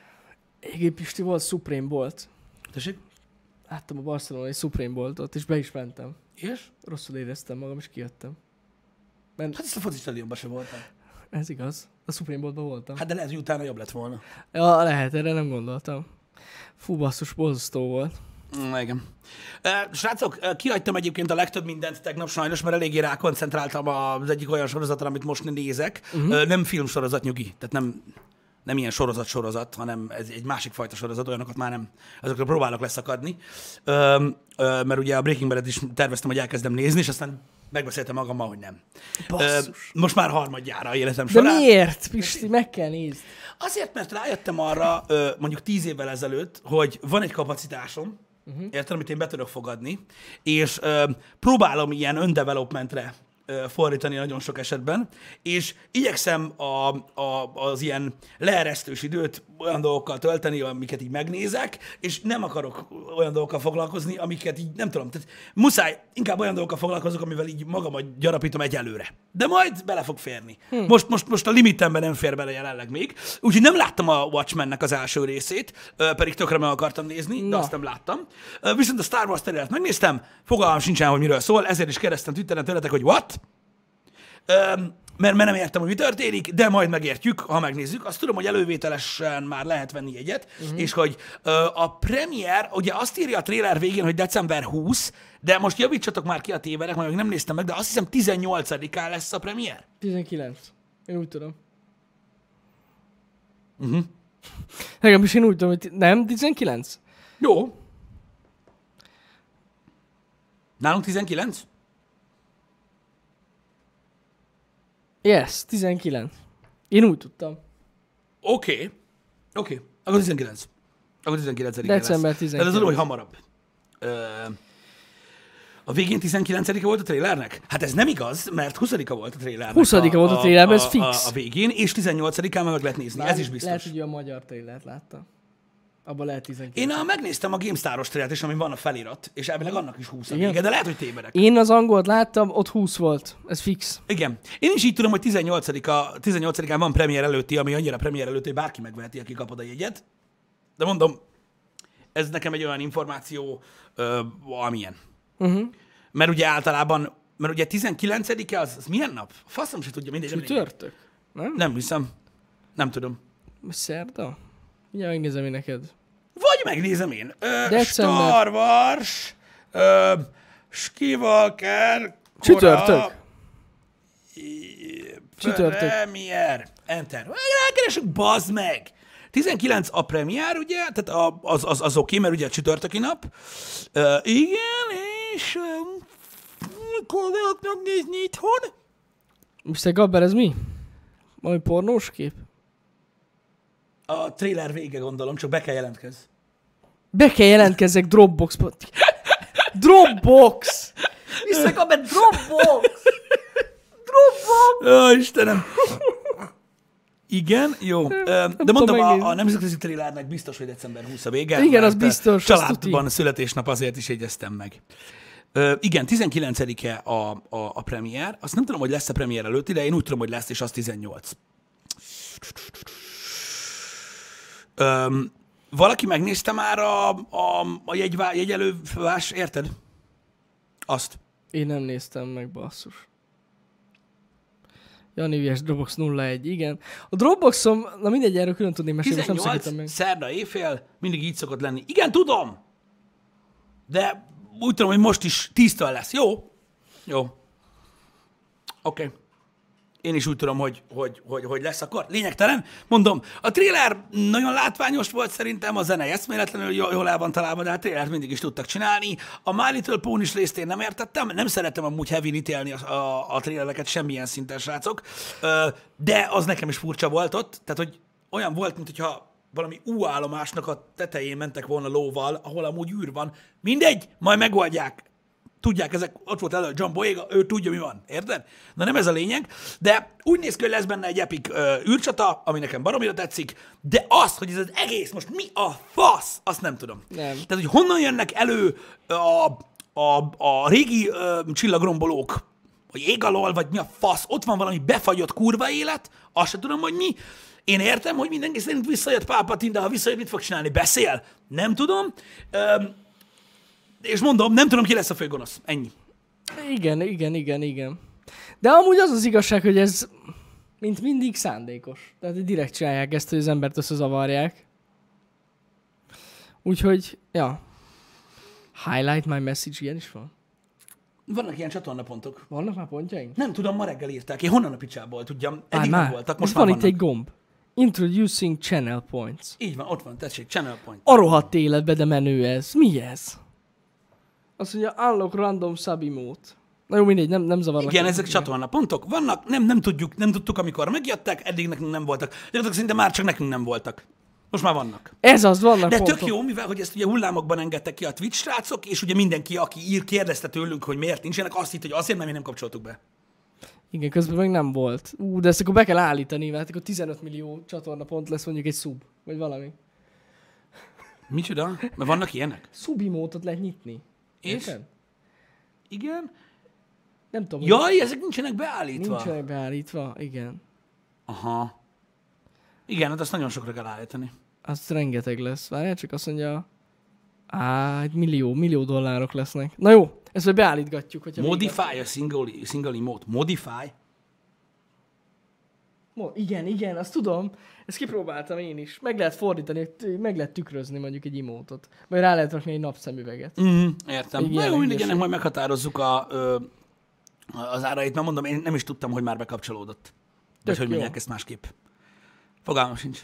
B: Egyébként Pisti volt Supreme Bolt.
A: Tessék?
B: Láttam a Barcelonai Supreme Boltot, és be is mentem.
A: És?
B: Rosszul éreztem magam, és kijöttem. Mert
A: Hát ezt a foci stadionban sem voltam.
B: ez igaz. A Supreme Boltban voltam.
A: Hát de lehet, hogy utána jobb lett volna.
B: Ja, lehet, erre nem gondoltam. Fú, basszus, borzasztó volt.
A: Mm, igen. Srácok, kihagytam egyébként a legtöbb mindent tegnap sajnos, mert eléggé rákoncentráltam az egyik olyan sorozatra, amit most nézek. Uh-huh. Uh, nem filmsorozat nyugi, tehát nem, nem ilyen sorozat-sorozat, hanem ez egy másik fajta sorozat, olyanokat már nem, azokra próbálok leszakadni. Mert ugye a Breaking Bad-et is terveztem, hogy elkezdem nézni, és aztán megbeszéltem magammal, hogy nem.
B: Basszus.
A: Most már harmadjára életem
B: De
A: során.
B: miért, Pisti? Meg kell nézni.
A: Azért, mert rájöttem arra, ö, mondjuk tíz évvel ezelőtt, hogy van egy kapacitásom, uh-huh. érted, amit én be tudok fogadni, és ö, próbálom ilyen öndevelopmentre fordítani nagyon sok esetben, és igyekszem a, a, az ilyen leeresztős időt olyan dolgokkal tölteni, amiket így megnézek, és nem akarok olyan dolgokkal foglalkozni, amiket így nem tudom, tehát muszáj, inkább olyan dolgokkal foglalkozok, amivel így magamat gyarapítom egyelőre. De majd bele fog férni. Hm. Most, most, most a limitemben nem fér bele jelenleg még, úgyhogy nem láttam a Watchmennek az első részét, pedig tökre meg akartam nézni, de
B: Na.
A: azt nem láttam. Viszont a Star Wars terület megnéztem, fogalmam sincsen, hogy miről szól, ezért is kérdeztem Twitteren tőletek, hogy what? Mert, mert nem értem, hogy mi történik, de majd megértjük, ha megnézzük. Azt tudom, hogy elővételesen már lehet venni egyet, uh-huh. és hogy ö, a premier, ugye azt írja a trailer végén, hogy december 20, de most javítsatok már ki a tévedek, mert még nem néztem meg, de azt hiszem 18-án lesz a premier.
B: 19. Én úgy tudom.
A: Uh-huh.
B: Nekem is én úgy tudom, hogy nem, 19?
A: Jó. Nálunk 19?
B: Yes, 19. Én úgy tudtam.
A: Oké. Okay. Oké. Okay. Akkor 19. Akkor 19
B: December
A: lesz.
B: 19.
A: Tehát az hogy hamarabb. Ö, a végén 19-e volt a trailernek? Hát ez nem igaz, mert 20-a volt a trailernek.
B: 20-a volt a trailerben, ez fix.
A: A, a végén, és 18-án meg lehet nézni. ez is biztos.
B: Lehet, hogy a magyar trailert látta. Abban lehet 19.
A: Én a, megnéztem a GameStar-os trailert, és ami van a felirat, és elvileg annak is 20 a
B: Igen?
A: vége, de lehet, hogy tévedek.
B: Én az angolt láttam, ott 20 volt. Ez fix.
A: Igen. Én is így tudom, hogy 18-a, 18-án van premier előtti, ami annyira premier előtti, hogy bárki megveheti, aki kap oda jegyet. De mondom, ez nekem egy olyan információ, ö, amilyen.
B: Uh-huh.
A: Mert ugye általában mert ugye 19-e az, az milyen nap? Faszom se tudja, mindegy.
B: Csütörtök? Nem?
A: Nem hiszem. Nem tudom.
B: Szerda? Mindjárt megnézem én neked.
A: Vagy megnézem én. Ö,
B: December.
A: Star Wars, ö, Skywalker,
B: Csütörtök. Csütörtök.
A: Premier. Enter. Rákeresünk, bazd meg! 19 a premier, ugye? Tehát a, az, az, az oké, mert ugye a csütörtöki nap. Uh, igen, és mikor lehet megnézni itthon?
B: Mr. Gabber, ez mi? Valami pornós kép?
A: A trailer vége gondolom, csak be kell jelentkezz.
B: Be kell jelentkezzek Dropbox-ba. Dropbox! Mr. Gabber, Dropbox! Dropbox!
A: Ó, Istenem! Igen, jó. Ö, De mondom, a, a nemzetközi trailernek biztos, hogy december 20 a vége.
B: Igen,
A: mert
B: az biztos,
A: Családban a születésnap azért is jegyeztem meg. Ö, igen, 19-e a, a, a premier. Azt nem tudom, hogy lesz a premier előtti, de én úgy tudom, hogy lesz, és az 18. Öm, valaki megnézte már a, a, a jegyvá, jegyelővás, érted? Azt.
B: Én nem néztem meg, basszus. Jani Vies Dropbox 01, igen. A Dropboxom, na mindegy, erről külön tudnék mesélni, most nem
A: 18,
B: szakítom meg.
A: szerda éjfél, mindig így szokott lenni. Igen, tudom, de úgy tudom, hogy most is 10-től lesz. Jó? Jó. Oké. Okay. Én is úgy tudom, hogy, hogy, hogy, hogy lesz akkor. Lényegtelen. Mondom, a trailer nagyon látványos volt szerintem, a zene eszméletlenül jól, el van találva, de a trailert mindig is tudtak csinálni. A My Little Pony-s részt én nem értettem, nem szeretem amúgy heavy ítélni a, a, a trailereket semmilyen szinten, srácok, de az nekem is furcsa volt ott, tehát hogy olyan volt, mint hogyha valami U állomásnak a tetején mentek volna lóval, ahol amúgy űr van. Mindegy, majd megoldják tudják, ezek, ott volt elő John Boyega, ő tudja, mi van, érted? Na nem ez a lényeg, de úgy néz ki, hogy lesz benne egy epic ö, űrcsata, ami nekem baromira tetszik, de azt, hogy ez az egész most mi a fasz, azt nem tudom.
B: Nem.
A: Tehát, hogy honnan jönnek elő a, a, a régi ö, csillagrombolók, hogy ég alól, vagy mi a fasz, ott van valami befagyott kurva élet, azt sem tudom, hogy mi. Én értem, hogy mindenki szerint visszajött Pálpatin, de ha visszajött, mit fog csinálni? Beszél? Nem tudom. Öm, és mondom, nem tudom, ki lesz a főgonosz. Ennyi.
B: Igen, igen, igen, igen. De amúgy az az igazság, hogy ez mint mindig szándékos. Tehát direkt csinálják ezt, hogy az embert összezavarják. Úgyhogy, ja. Highlight my message, ilyen is van.
A: Vannak ilyen csatornapontok.
B: Vannak már pontjaink?
A: Nem tudom, ma reggel írták. Én honnan a picsából tudjam. Eddig nem voltak, most
B: Itt
A: már
B: van itt
A: vannak.
B: egy gomb. Introducing channel points.
A: Így van, ott van, tessék, channel point.
B: A rohadt életbe, de menő ez. Mi ez? Azt mondja, unlock random subemót. Na jó, mindegy, nem, nem zavarnak.
A: Igen, ezek csatornapontok vannak, nem, nem tudjuk, nem tudtuk, amikor megjöttek, eddig nekünk nem voltak. Gyakorlatilag szinte már csak nekünk nem voltak. Most már vannak.
B: Ez az, vannak
A: De
B: pontok.
A: tök jó, mivel hogy ezt ugye hullámokban engedtek ki a Twitch srácok, és ugye mindenki, aki ír, kérdezte tőlünk, hogy miért nincsenek, azt hitt, hogy azért, mert mi nem kapcsoltuk be.
B: Igen, közben meg nem volt. Ú, de ezt akkor be kell állítani, mert akkor 15 millió csatornapont lesz mondjuk egy sub, vagy valami.
A: Micsoda? Mert vannak ilyenek?
B: Subimótot lehet nyitni.
A: És?
B: Érted?
A: Igen.
B: Nem tudom, hogy
A: Jaj, ezek nincsenek beállítva.
B: nincsenek beállítva. Igen.
A: Aha. Igen, hát azt nagyon sokra kell állítani.
B: Az rengeteg lesz. Várjál, csak azt mondja... Á, egy millió, millió dollárok lesznek. Na jó, ezt majd beállítgatjuk, hogyha...
A: Modify a single, single emote. Modify?
B: Igen, igen, azt tudom. Ezt kipróbáltam én is. Meg lehet fordítani, meg lehet tükrözni mondjuk egy imótot. Vagy rá lehet rakni egy napszemüveget.
A: Mm, értem.
B: Egy
A: Na jó, mindegy, ennek majd meghatározzuk a, ö, az árait, mert mondom, én nem is tudtam, hogy már bekapcsolódott. Vagy
B: Tök
A: hogy
B: jó.
A: mondják ezt másképp. Fogalmam sincs.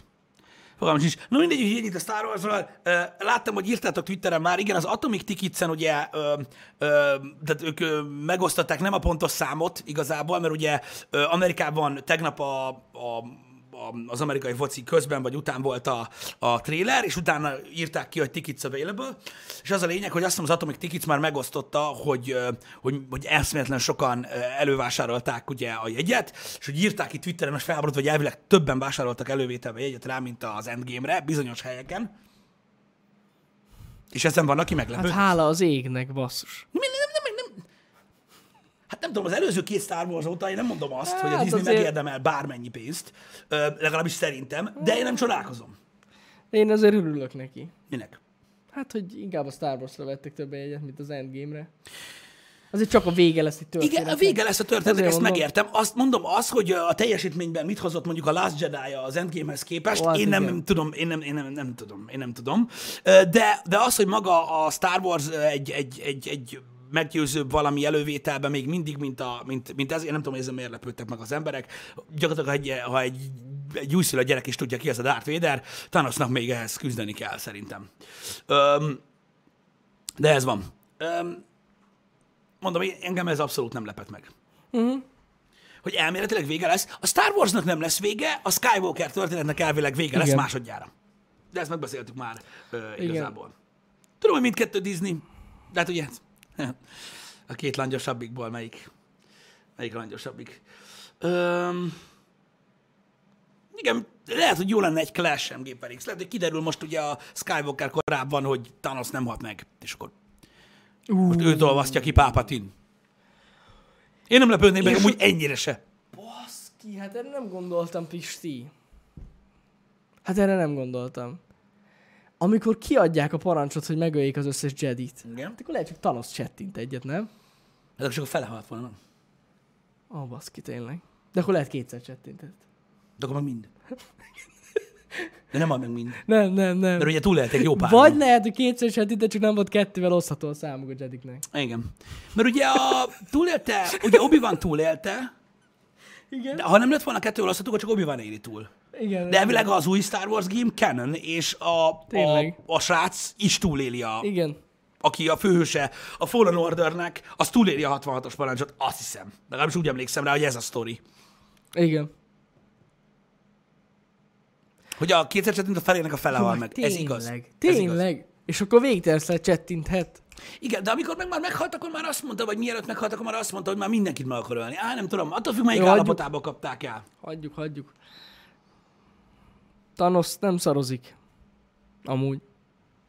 A: Fogalmam sincs. Na mindegy, hogy ennyit a Star Wars-ról. Ö, Láttam, hogy írtátok Twitteren már, igen, az Atomic Tickets-en ugye, ö, ö, tehát ők ö, megosztották nem a pontos számot igazából, mert ugye ö, Amerikában tegnap a a- az amerikai foci közben vagy után volt a, a trailer, és utána írták ki, hogy tickets available, és az a lényeg, hogy azt hiszem az Atomic Tickets már megosztotta, hogy, hogy, hogy eszméletlen sokan elővásárolták ugye a jegyet, és hogy írták ki Twitteren, most felháborodva, hogy elvileg többen vásároltak elővételbe jegyet rá, mint az Endgame-re, bizonyos helyeken. És ezen van, aki
B: Hát
A: meglepő.
B: hála az égnek, basszus.
A: Mi- nem, nem, nem, nem. Hát nem tudom, az előző két Star Wars óta én nem mondom azt, hogy a
B: Hát
A: Disney
B: azért-
A: megérdemel bármennyi pénzt, ö, legalábbis szerintem, de én nem csodálkozom.
B: Én azért örülök neki.
A: Minek?
B: Hát, hogy inkább a Star Wars-ra vettek több jegyet, mint az Endgame-re. Azért csak a vége lesz itt történet.
A: Igen, a vége lesz a történetnek, ezt
B: mondom.
A: megértem. Azt mondom, az, hogy a teljesítményben mit hozott mondjuk a Last jedi az Endgamehez képest,
B: Ó, hát
A: én nem
B: igen.
A: tudom, én nem, én nem, nem tudom, én nem tudom. De, de az, hogy maga a Star Wars egy, egy, egy, egy meggyőzőbb valami elővételben még mindig, mint, a, mint, mint ez, én nem tudom, hogy ezzel miért lepődtek meg az emberek. Gyakorlatilag, ha egy, ha egy, egy újszülött gyerek is tudja ki, ez a Darth Vader, Thanosnak még ehhez küzdeni kell, szerintem. Öm, de ez van. Öm, mondom, engem ez abszolút nem lepett meg. Uh-huh. Hogy elméletileg vége lesz. A Star Warsnak nem lesz vége, a Skywalker történetnek elvileg vége lesz
B: Igen.
A: másodjára. De ezt megbeszéltük már ö, igazából. Tudom, hogy mindkettő Disney, de hát ugye a két langyosabbikból melyik, melyik langyosabbik. Öm, igen, lehet, hogy jó lenne egy Clash MG X. Lehet, hogy kiderül most ugye a Skywalker korábban, hogy Thanos nem hat meg, és akkor most őt olvasztja ki Pápatin. Én nem lepődnék meg amúgy ennyire se.
B: Baszki, hát erre nem gondoltam, Pisti. Hát erre nem gondoltam. Amikor kiadják a parancsot, hogy megöljék az összes Jedit,
A: Igen.
B: hát akkor lehet csak Thanos csettint egyet, nem?
A: Hát csak a fele halt volna?
B: Ó, oh, baszki, tényleg. De akkor lehet kétszer csettintett.
A: De akkor meg mind. De nem ad meg mind.
B: Nem, nem, nem.
A: Mert ugye túlélték jó pár.
B: Vagy lehet, hogy kétszer csettintett, csak nem volt kettővel osztható a számuk a Jediknek.
A: Igen. Mert ugye a túlélte, ugye Obi-Wan túlélte,
B: Igen.
A: de ha nem lett volna kettő olasztható, akkor csak Obi-Wan éli túl.
B: Igen.
A: De elvileg az új Star Wars game canon, és a, a,
B: Tényleg.
A: a srác is túléli a,
B: Igen.
A: aki a főhőse a Fallen Ordernek, az túléli a 66-os parancsot, azt hiszem. Legalábbis úgy emlékszem rá, hogy ez a sztori.
B: Igen.
A: Hogy a kétszer csettint a felének a fele
B: Jaj,
A: meg.
B: Tényleg.
A: Ez igaz. Ez igaz.
B: Tényleg. És akkor végtelenszer csettinthet.
A: Igen, de amikor meg már meghalt, akkor már azt mondta, vagy mielőtt meghalt, akkor már azt mondta, hogy már mindenkit meg akar ölni. Á, nem tudom, attól függ, melyik
B: Jó,
A: állapotába kapták el.
B: Hagyjuk, hagyjuk. Thanos nem szarozik. Amúgy.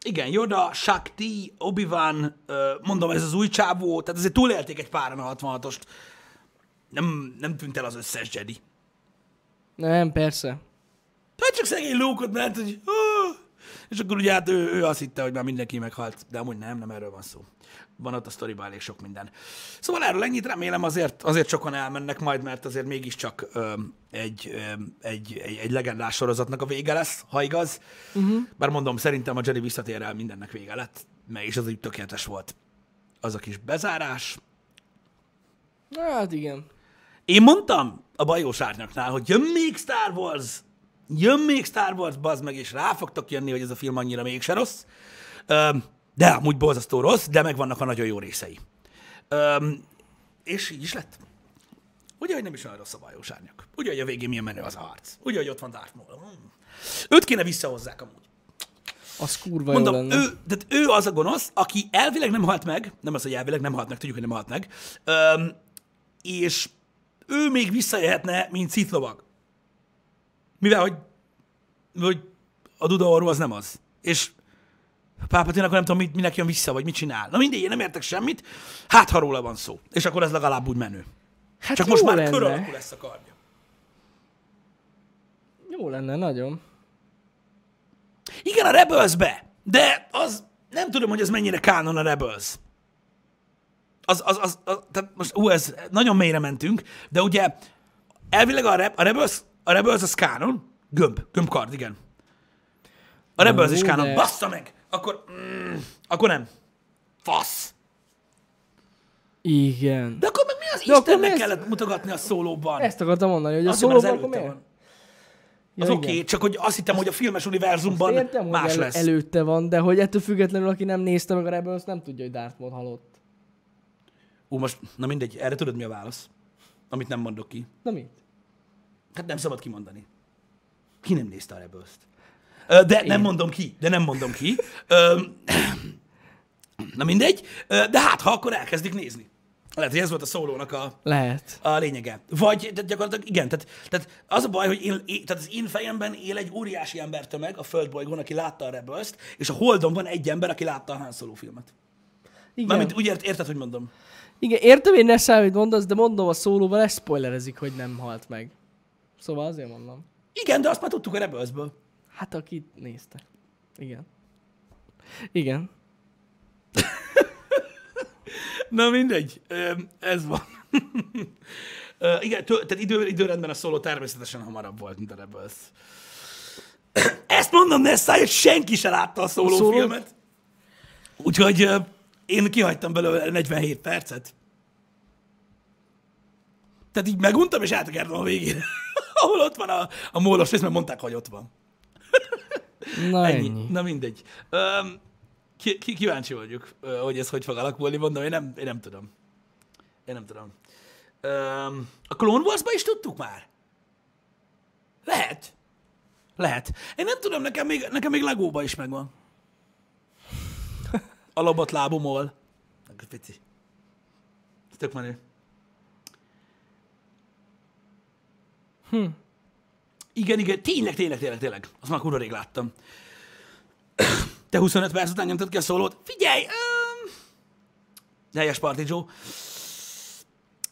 A: Igen, Yoda, Shakti, Obi-Wan, mondom, ez az új csávó, tehát azért túlélték egy páran a 66-ost. Nem, nem tűnt el az összes Jedi.
B: Nem, persze.
A: Hát csak szegény lókot ment, hogy... "Ah!" És akkor ugye hát ő, ő azt hitte, hogy már mindenki meghalt, de amúgy nem, nem erről van szó. Van ott a sztoriban elég sok minden. Szóval erről ennyit remélem azért, azért sokan elmennek majd, mert azért mégiscsak öm, egy, öm, egy, egy, egy legendás sorozatnak a vége lesz, ha igaz. Uh-huh. Bár mondom, szerintem a Jedi visszatér el mindennek vége lett, mert is az úgy tökéletes volt. Az a kis bezárás.
B: Hát igen.
A: Én mondtam a bajós árnyaknál, hogy jön még Star Wars, jön még Star Wars, bazd meg, és rá fogtok jönni, hogy ez a film annyira mégse rossz. De amúgy borzasztó rossz, de megvannak a nagyon jó részei. És így is lett. Ugye, hogy nem is olyan rossz a bajós árnyak. Ugye, hogy a végén milyen menő az a harc. Ugye, hogy ott van Darth Maul. Hmm. Őt kéne visszahozzák amúgy.
B: Az kurva
A: Mondom,
B: jó lenne.
A: ő, tehát ő az a gonosz, aki elvileg nem halt meg, nem az, hogy elvileg nem halt meg, tudjuk, hogy nem halt meg, öm, és ő még visszajöhetne, mint Sith lovag. Mivel, hogy, hogy a Duda orvó az nem az. És Pápatin akkor nem tudom, mit, minek jön vissza, vagy mit csinál. Na mindegy, én nem értek semmit, hát ha róla van szó. És akkor ez legalább úgy menő.
B: Hát
A: Csak most már
B: lenne.
A: kör alakú lesz a kardja.
B: Jó lenne, nagyon.
A: Igen, a Rebelsbe, de az nem tudom, hogy ez mennyire kánon a Rebels. Az, az, az, az tehát most, ú, ez nagyon mélyre mentünk, de ugye elvileg a, Re, a Rebels, a Rebels az kánon, gömb, gömbkard, igen. A Rebels is kánon,
B: de-
A: bassza meg! Akkor, mm, akkor nem. Fasz.
B: Igen.
A: De akkor meg mi az
B: De
A: Istennek
B: mi ez-
A: kellett mutogatni a szólóban?
B: Ezt akartam mondani, hogy a
A: Azt
B: szólóban akkor miért?
A: van.
B: Ja,
A: Az oké, okay, csak hogy azt hittem, hogy a filmes univerzumban
B: Értem, hogy
A: más
B: el,
A: lesz.
B: előtte van, de hogy ettől függetlenül, aki nem nézte meg a Rebels, nem tudja, hogy Darth Maul halott.
A: Ú, most, na mindegy, erre tudod mi a válasz? Amit nem mondok ki.
B: Na mit?
A: Hát nem szabad kimondani. Ki nem nézte a rebels De nem mondom ki, de nem mondom ki. Na mindegy, de hát ha akkor elkezdik nézni. Lehet, hogy ez volt a szólónak a,
B: Lehet.
A: a lényege. Vagy de gyakorlatilag igen, tehát, tehát az a baj, hogy én, tehát az én fejemben él egy óriási embertömeg a földbolygón, aki látta a rebels és a Holdon van egy ember, aki látta a Han Solo filmet.
B: Igen.
A: Mármint úgy ért, érted, hogy mondom?
B: Igen, értem én ne számít mondasz, de mondom a szólóban ezt spoilerezik, hogy nem halt meg. Szóval azért mondom.
A: Igen, de azt már tudtuk a Rebelsből.
B: Hát aki nézte. Igen. Igen.
A: Na mindegy, ez van. Igen, tő, tehát idő, időrendben a szóló természetesen hamarabb volt, mint a Rebels. Ezt mondom, Nessa, hogy senki se látta a szóló,
B: Szólót?
A: filmet. Úgyhogy én kihagytam belőle 47 percet. Tehát így meguntam, és átkertem a végére. Ahol ott van a, a mólos rész, mert mondták, hogy ott van.
B: Na
A: Ennyi.
B: ennyi.
A: Na mindegy. Öm, ki, ki, kíváncsi vagyok, hogy ez hogy fog alakulni, mondom, én nem, én nem tudom. Én nem tudom. Öm, a Clone wars is tudtuk már? Lehet. Lehet. Én nem tudom, nekem még, nekem még Legóba is megvan. A lobot lábomol. Tök menő. Hm. Igen, igen, tényleg, tényleg, tényleg, tényleg. Azt már kurva rég láttam. Te 25 perc után nyomtad ki a szólót. Figyelj! Um... Helyes Party Joe.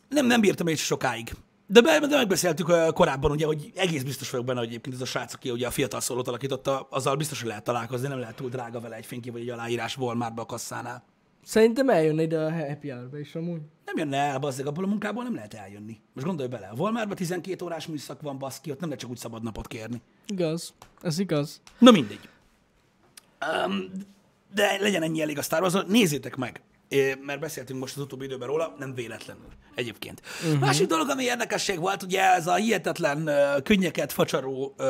A: Nem, nem bírtam én sokáig. De, be, de megbeszéltük ö, korábban, ugye, hogy egész biztos vagyok benne, hogy egyébként ez a srác, aki ugye a fiatal szólót alakította, azzal biztos, hogy lehet találkozni, nem lehet túl drága vele egy fénykép vagy egy aláírás Walmartba a kasszánál.
B: Szerintem eljönne ide a happy hour is amúgy.
A: Nem jönne el, bazzeg, abból a munkából nem lehet eljönni. Most gondolj bele, a Walmartban 12 órás műszak van, baszki, ott nem lehet csak úgy szabad napot kérni.
B: Igaz. Ez igaz.
A: Na mindegy. Um, de legyen ennyi elég a Star wars Nézzétek meg, É, mert beszéltünk most az utóbbi időben róla, nem véletlenül egyébként. Uh-huh. Másik dolog, ami érdekesség volt, ugye ez a hihetetlen uh, könnyeket facsaró, uh,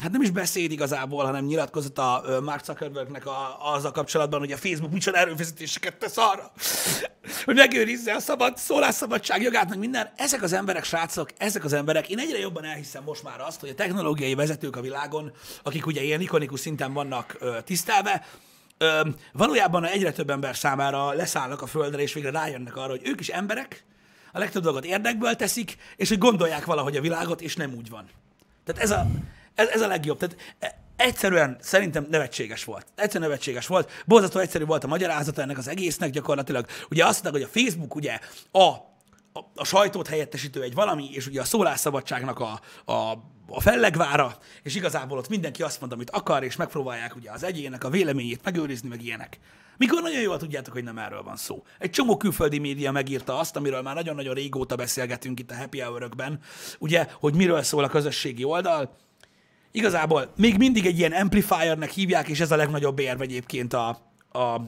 A: hát nem is beszéd igazából, hanem nyilatkozat a uh, Mark Zuckerbergnek a, azzal kapcsolatban, hogy a Facebook micsoda erőfeszítéseket tesz arra, hogy megőrizze a szabad szólásszabadság jogát, meg minden. Ezek az emberek, srácok, ezek az emberek, én egyre jobban elhiszem most már azt, hogy a technológiai vezetők a világon, akik ugye ilyen ikonikus szinten vannak uh, tisztelve, Ö, valójában egyre több ember számára leszállnak a földre, és végre rájönnek arra, hogy ők is emberek, a legtöbb dolgot érdekből teszik, és hogy gondolják valahogy a világot, és nem úgy van. Tehát ez a, ez, ez a legjobb. Tehát e- egyszerűen szerintem nevetséges volt. Egyszerűen nevetséges volt. Borzasztó egyszerű volt a magyarázata ennek az egésznek gyakorlatilag. Ugye azt mondták, hogy a Facebook ugye a, a, a sajtót helyettesítő egy valami, és ugye a szólásszabadságnak a, a, a fellegvára, és igazából ott mindenki azt mond, amit akar, és megpróbálják ugye az egyének a véleményét megőrizni, meg ilyenek. Mikor nagyon jól tudjátok, hogy nem erről van szó. Egy csomó külföldi média megírta azt, amiről már nagyon-nagyon régóta beszélgetünk itt a Happy hour ugye, hogy miről szól a közösségi oldal. Igazából még mindig egy ilyen amplifiernek hívják, és ez a legnagyobb érv egyébként a, a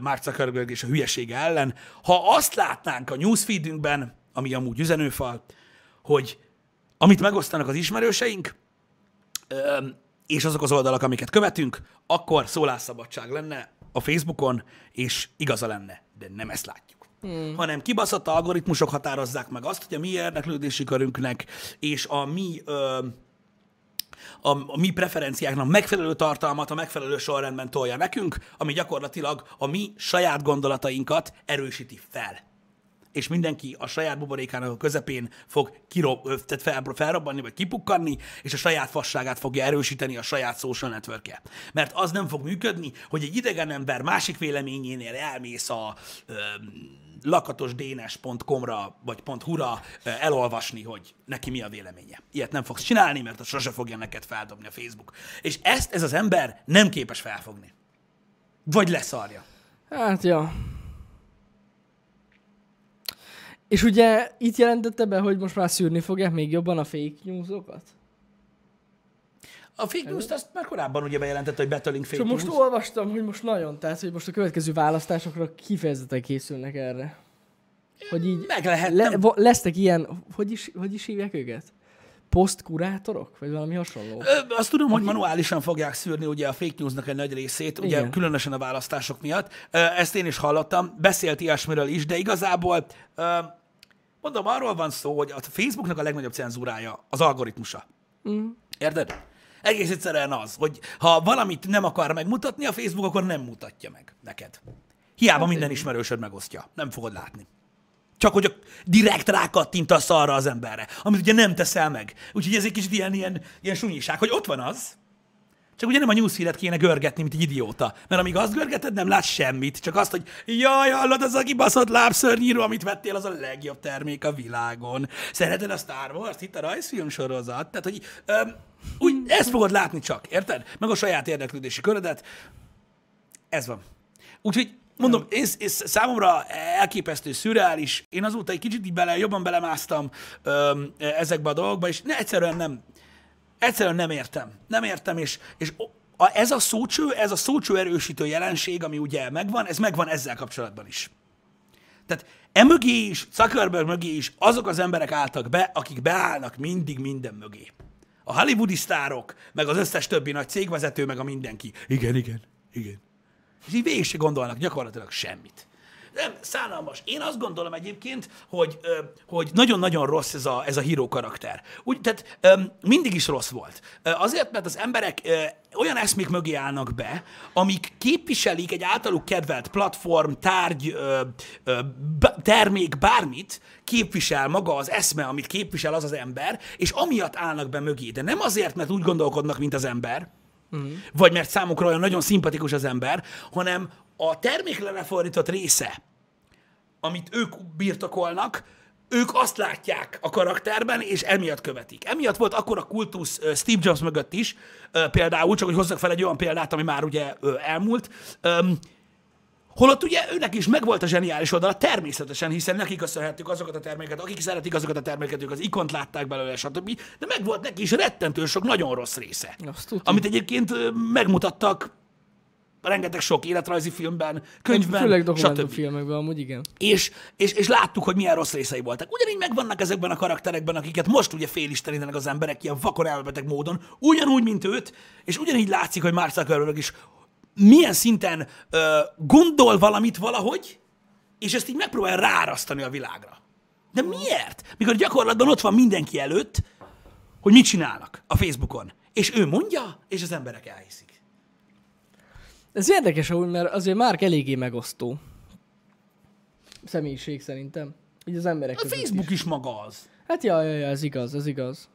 A: Mark Zuckerberg és a hülyesége ellen. Ha azt látnánk a newsfeedünkben, ami amúgy üzenőfal, hogy amit megosztanak az ismerőseink, és azok az oldalak, amiket követünk, akkor szólásszabadság lenne a Facebookon, és igaza lenne, de nem ezt látjuk. Hmm. Hanem kibaszott algoritmusok határozzák meg azt, hogy a mi érdeklődési körünknek és a mi ö, a, a mi preferenciáknak megfelelő tartalmat a megfelelő sorrendben tolja nekünk, ami gyakorlatilag a mi saját gondolatainkat erősíti fel. És mindenki a saját buborékának a közepén fog kirob, tehát fel, felrobbanni, vagy kipukkanni, és a saját fasságát fogja erősíteni a saját social network Mert az nem fog működni, hogy egy idegen ember másik véleményénél elmész a ö, lakatosdénes.com-ra vagy .hu-ra elolvasni, hogy neki mi a véleménye. Ilyet nem fogsz csinálni, mert az sose fogja neked feldobni a Facebook. És ezt ez az ember nem képes felfogni. Vagy leszarja.
B: Hát, ja. És ugye itt jelentette be, hogy most már szűrni fogják még jobban a fake newsokat?
A: A fake news azt már korábban ugye bejelentette, hogy betölünk fake
B: Csak most
A: news.
B: olvastam, hogy most nagyon, tehát hogy most a következő választásokra kifejezetten készülnek erre. Hogy így
A: Meg lehet,
B: le, lesznek ilyen, hogy is, hogy is hívják őket? Posztkurátorok? Vagy valami hasonló?
A: Ö, Azt tudom, hogy manuálisan fogják szűrni ugye a fake newsnak egy nagy részét, ugye
B: Igen.
A: különösen a választások miatt. Ezt én is hallottam, beszélt ilyesmiről is, de igazából mondom, arról van szó, hogy a Facebooknak a legnagyobb cenzúrája az algoritmusa. Mm. Érted? Egész egyszerűen az, hogy ha valamit nem akar megmutatni a Facebook, akkor nem mutatja meg neked. Hiába minden ismerősöd megosztja. Nem fogod látni. Csak hogy a direkt rákattintasz arra az emberre, amit ugye nem teszel meg. Úgyhogy ez egy kicsit ilyen, ilyen, ilyen sunyiság, hogy ott van az, csak ugye nem a newsfeedet kéne görgetni, mint egy idióta. Mert amíg azt görgeted, nem látsz semmit. Csak azt, hogy jaj, hallod, az a kibaszott lábszörnyíró, amit vettél, az a legjobb termék a világon. Szereted a Star Wars-t? Itt a rajzfilm sorozat. Tehát, hogy öm, úgy, ezt fogod látni csak, érted? Meg a saját érdeklődési körödet. Ez van. Úgyhogy Mondom, ez, ez számomra elképesztő, szürreális. Én azóta egy kicsit így bele, jobban belemásztam öm, ezekbe a dolgokba, és ne, egyszerűen nem, egyszerűen nem értem. Nem értem, és, és a, ez a szócső, ez a szócső erősítő jelenség, ami ugye megvan, ez megvan ezzel kapcsolatban is. Tehát emögé is, Zuckerberg mögé is azok az emberek álltak be, akik beállnak mindig minden mögé. A hollywoodi sztárok, meg az összes többi nagy cégvezető, meg a mindenki. Igen, igen, igen. És így végig se gondolnak gyakorlatilag semmit. Nem, szánalmas. Én azt gondolom egyébként, hogy, hogy nagyon-nagyon rossz ez a, ez a híró karakter. Úgy, tehát mindig is rossz volt. Azért, mert az emberek olyan eszmék mögé állnak be, amik képviselik egy általuk kedvelt platform, tárgy, termék, bármit, képvisel maga az eszme, amit képvisel az az ember, és amiatt állnak be mögé. De nem azért, mert úgy gondolkodnak, mint az ember, uh-huh. vagy mert számukra olyan nagyon szimpatikus az ember, hanem a termékre lefordított része, amit ők birtokolnak, ők azt látják a karakterben, és emiatt követik. Emiatt volt akkor a kultusz Steve Jobs mögött is, például, csak hogy hozzak fel egy olyan példát, ami már ugye elmúlt, Holott ugye őnek is megvolt a zseniális oldala, természetesen, hiszen nekik köszönhettük azokat a termékeket, akik szeretik azokat a termékeket, ők az ikont látták belőle, stb. De megvolt neki is rettentő sok nagyon rossz része. Amit egyébként megmutattak rengeteg sok életrajzi filmben, könyvben,
B: Főleg dokumentumfilmekben amúgy igen.
A: És, és, és láttuk, hogy milyen rossz részei voltak. Ugyanígy megvannak ezekben a karakterekben, akiket most ugye félistenítenek az emberek ilyen vakon elmebeteg módon, ugyanúgy, mint őt, és ugyanígy látszik, hogy Mark Zuckerberg is milyen szinten ö, gondol valamit valahogy, és ezt így megpróbál rárasztani a világra. De miért? Mikor gyakorlatban ott van mindenki előtt, hogy mit csinálnak a Facebookon. És ő mondja, és az emberek elhiszik.
B: Ez érdekes amúgy, mert azért már eléggé megosztó. Személyiség szerintem. Így az emberek
A: A
B: között
A: Facebook
B: is.
A: is maga az.
B: Hát ja, ja, ja, ez igaz, ez igaz.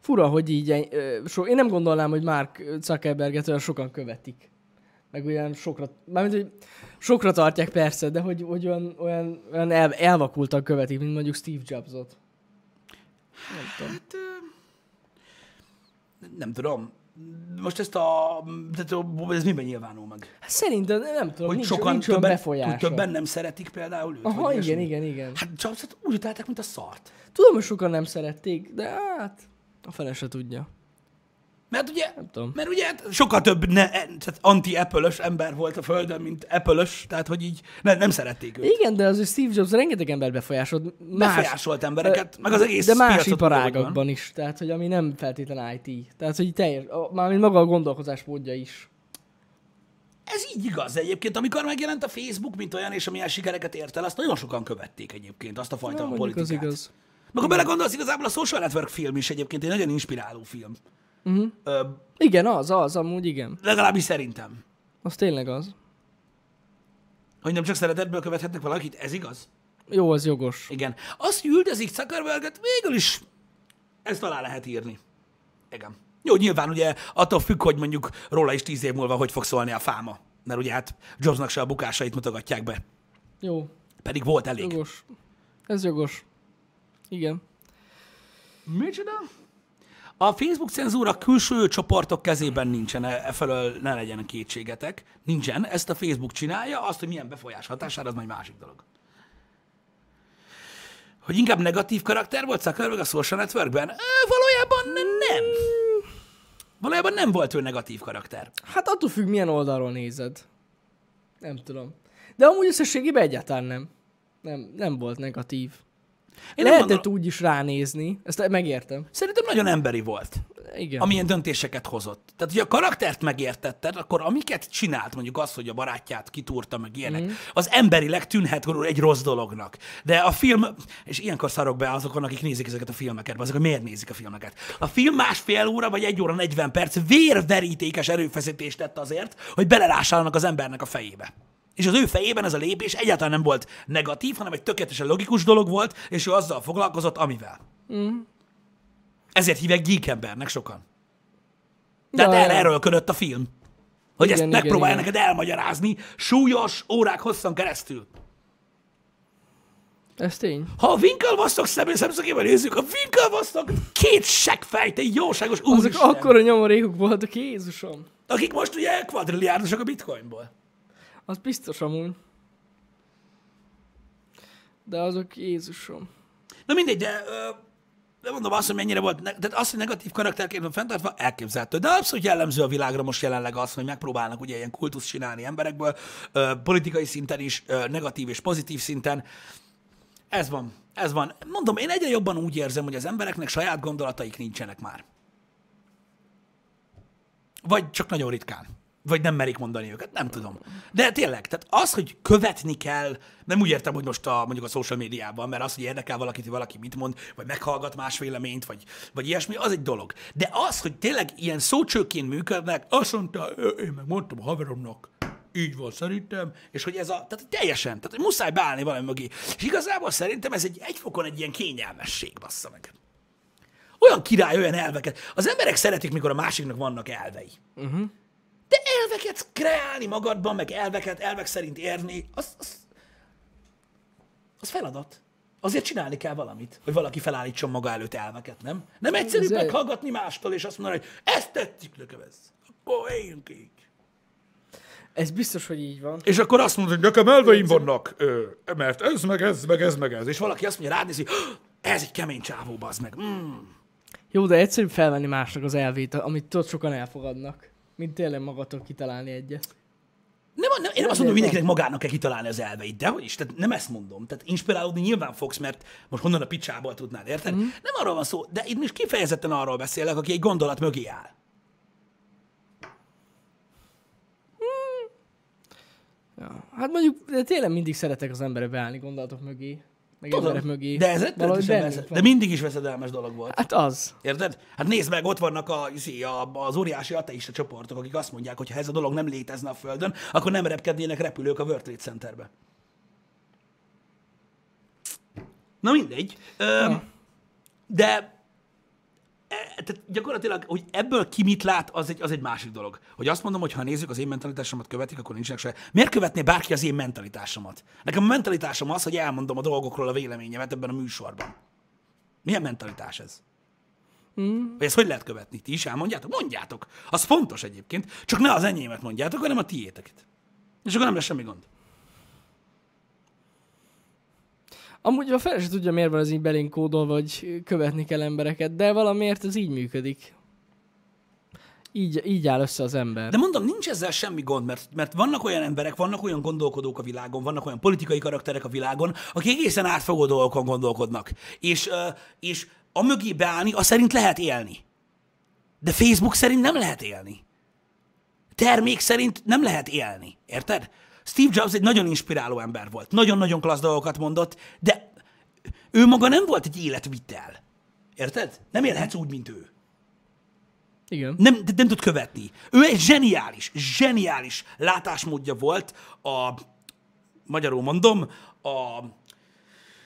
B: Fura, hogy így, so, én nem gondolnám, hogy Mark Zuckerberget olyan sokan követik. Meg olyan sokra, mármint, hogy sokra tartják persze, de hogy, hogy olyan, olyan, olyan el, elvakultan követik, mint mondjuk Steve Jobsot. Nem tudom.
A: Hát, nem tudom. Most ezt a... Tehát ez miben nyilvánul meg?
B: Hát szerintem nem tudom,
A: Hogy
B: nincs,
A: sokan
B: nincs
A: többen,
B: befolyása.
A: többen nem szeretik például őt?
B: Aha, igen, igen, igen.
A: Hát Jobsot úgy utálták, mint a szart.
B: Tudom, hogy sokan nem szerették, de hát a fele se tudja.
A: Mert ugye,
B: Nem tudom.
A: mert ugye hát sokkal több ne, tehát anti-apple ember volt a Földön, mint apple tehát hogy így ne, nem szerették őt.
B: Igen, de azért Steve Jobs rengeteg ember befolyásolt. Más,
A: Befolyásolt embereket, meg az egész
B: de más iparágakban is, tehát hogy ami nem feltétlen IT. Tehát, hogy teljes, mármint maga a gondolkozásmódja is.
A: Ez így igaz egyébként, amikor megjelent a Facebook, mint olyan, és amilyen sikereket ért el, azt nagyon sokan követték egyébként, azt a fajta
B: Na, mondjuk az
A: politikát.
B: igaz.
A: Meg ha belegondolsz, igazából a Social Network film is egyébként egy nagyon inspiráló film.
B: Uh-huh.
A: Ö,
B: Igen, az, az, amúgy igen.
A: legalábbis szerintem.
B: Az tényleg az.
A: Hogy nem csak szeretetből követhetnek valakit, ez igaz?
B: Jó, az jogos.
A: Igen. Azt, üldözik Zuckerberget, végül is ezt alá lehet írni. Igen. Jó, nyilván ugye attól függ, hogy mondjuk róla is tíz év múlva hogy fog szólni a fáma. Mert ugye hát Jobsnak se a bukásait mutogatják be.
B: Jó,
A: Pedig volt elég.
B: jogos. Ez jogos. Igen.
A: Micsoda? A Facebook cenzúra külső csoportok kezében nincsen, e e felől ne legyen kétségetek. Nincsen, ezt a Facebook csinálja, azt, hogy milyen befolyás hatására, az majd másik dolog. Hogy inkább negatív karakter volt Zuckerberg a social networkben? Ö, valójában nem. Valójában nem volt ő negatív karakter.
B: Hát attól függ, milyen oldalról nézed. Nem tudom. De amúgy összességében egyáltalán nem. Nem, nem volt negatív.
A: Én
B: Lehetett
A: gondolom,
B: úgy is ránézni, ezt megértem.
A: szerintem nagyon emberi volt.
B: Igen.
A: amilyen döntéseket hozott. Tehát, hogy a karaktert megértetted, akkor amiket csinált, mondjuk az, hogy a barátját kitúrta, meg ilyenek, mm. az emberileg tűnhet egy rossz dolognak. De a film, és ilyenkor szarok be azokon, akik nézik ezeket a filmeket, azok, miért nézik a filmeket. A film másfél óra, vagy egy óra 40 perc vérverítékes erőfeszítést tett azért, hogy belelássanak az embernek a fejébe. És az ő fejében ez a lépés egyáltalán nem volt negatív, hanem egy tökéletesen logikus dolog volt, és ő azzal foglalkozott, amivel.
B: Mm.
A: Ezért hívják geek embernek sokan. De
B: Ja,
A: hát erre
B: ja.
A: erőlködött a film. Hogy
B: Igen,
A: ezt
B: igen,
A: megpróbálja
B: igen.
A: neked elmagyarázni súlyos órák hosszan keresztül.
B: Ez tény.
A: Ha a Winklevossok személy szemszögében nézzük, a Winklevossok két seggfejt, egy jóságos
B: Azok
A: úristen,
B: akkora nyomorékok voltak, Jézusom.
A: akik most ugye kvadrilliárdosak a bitcoinból.
B: Az biztos amúgy. De azok Jézusom.
A: Na mindegy, de, de mondom azt, hogy mennyire volt, tehát az, hogy negatív karakterként van fenntartva, elképzelhető. De abszolút jellemző a világra most jelenleg az, hogy megpróbálnak ugye ilyen kultusz csinálni emberekből, politikai szinten is, negatív és pozitív szinten. Ez van, ez van. Mondom, én egyre jobban úgy érzem, hogy az embereknek saját gondolataik nincsenek már. Vagy csak nagyon ritkán. Vagy nem merik mondani őket, nem tudom. De tényleg, tehát az, hogy követni kell, nem úgy értem, hogy most a, mondjuk a social médiában, mert az, hogy érdekel valakit, hogy valaki mit mond, vagy meghallgat más véleményt, vagy, vagy ilyesmi, az egy dolog. De az, hogy tényleg ilyen szócsőként működnek, azt mondta, "Ö, én meg mondtam a haveromnak, így van szerintem, és hogy ez a, tehát teljesen, tehát hogy muszáj beállni valami mögé. És igazából szerintem ez egy egyfokon egy ilyen kényelmesség, bassza meg. Olyan király, olyan elveket. Az emberek szeretik, mikor a másiknak vannak elvei. Uh-huh. De elveket kreálni magadban, meg elveket, elvek szerint érni, az, az, az feladat. Azért csinálni kell valamit, hogy valaki felállítson maga előtt elveket, nem? Nem egyszerű
B: Ez
A: meghallgatni mástól, és azt mondani, hogy ezt tettük nekem ez. Akkor éljünk így.
B: Ez biztos, hogy így van.
A: És akkor azt mondod, hogy nekem elveim vannak, mert ez, meg ez, meg ez, meg ez. És valaki azt mondja, rád nézi, "Hö, ez egy kemény csávó, bazd meg. Mm.
B: Jó, de egyszerűbb felvenni másnak az elvét, amit tudod sokan elfogadnak. Mint tényleg magatól kitalálni egyet.
A: Nem, nem, én nem azt mondom, hogy mindenkinek magának kell kitalálni az elveit, de hogy is, tehát nem ezt mondom. Tehát inspirálódni nyilván fogsz, mert most honnan a picsából tudnád, érted? Mm. Nem arról van szó, de itt most kifejezetten arról beszélek, aki egy gondolat mögé áll.
B: Ja. Hát mondjuk, de tényleg mindig szeretek az emberek beállni gondolatok mögé. Meg emberek mögé.
A: de ez rettenetesen veszed, de mindig is veszedelmes dolog volt.
B: Hát az.
A: Érted? Hát nézd meg, ott vannak a, a, az óriási ateista csoportok, akik azt mondják, hogy ha ez a dolog nem létezne a Földön, akkor nem repkednének repülők a World Trade Centerbe. Na mindegy. Ö, de tehát gyakorlatilag, hogy ebből ki mit lát, az egy, az egy másik dolog. Hogy azt mondom, hogy ha nézzük, az én mentalitásomat követik, akkor nincsenek se. Miért követné bárki az én mentalitásomat? Nekem a mentalitásom az, hogy elmondom a dolgokról a véleményemet ebben a műsorban. Milyen mentalitás ez? Mm. Vagy ezt hogy lehet követni? Ti is elmondjátok? Mondjátok. Az fontos egyébként. Csak ne az enyémet mondjátok, hanem a tiéteket. És akkor nem lesz semmi gond.
B: Amúgy a fel se tudja, miért van ez így belénk kódolva, hogy követni kell embereket, de valamiért ez így működik. Így, így áll össze az ember.
A: De mondom, nincs ezzel semmi gond, mert, mert vannak olyan emberek, vannak olyan gondolkodók a világon, vannak olyan politikai karakterek a világon, akik egészen átfogó dolgokon gondolkodnak. És, és a mögé beállni, az szerint lehet élni. De Facebook szerint nem lehet élni. Termék szerint nem lehet élni. Érted? Steve Jobs egy nagyon inspiráló ember volt. Nagyon-nagyon klassz dolgokat mondott, de ő maga nem volt egy életvitel. Érted? Nem élhetsz úgy, mint ő
B: Igen.
A: nem, de nem tud követni. Ő egy zseniális, zseniális látásmódja volt a, magyarul mondom, a,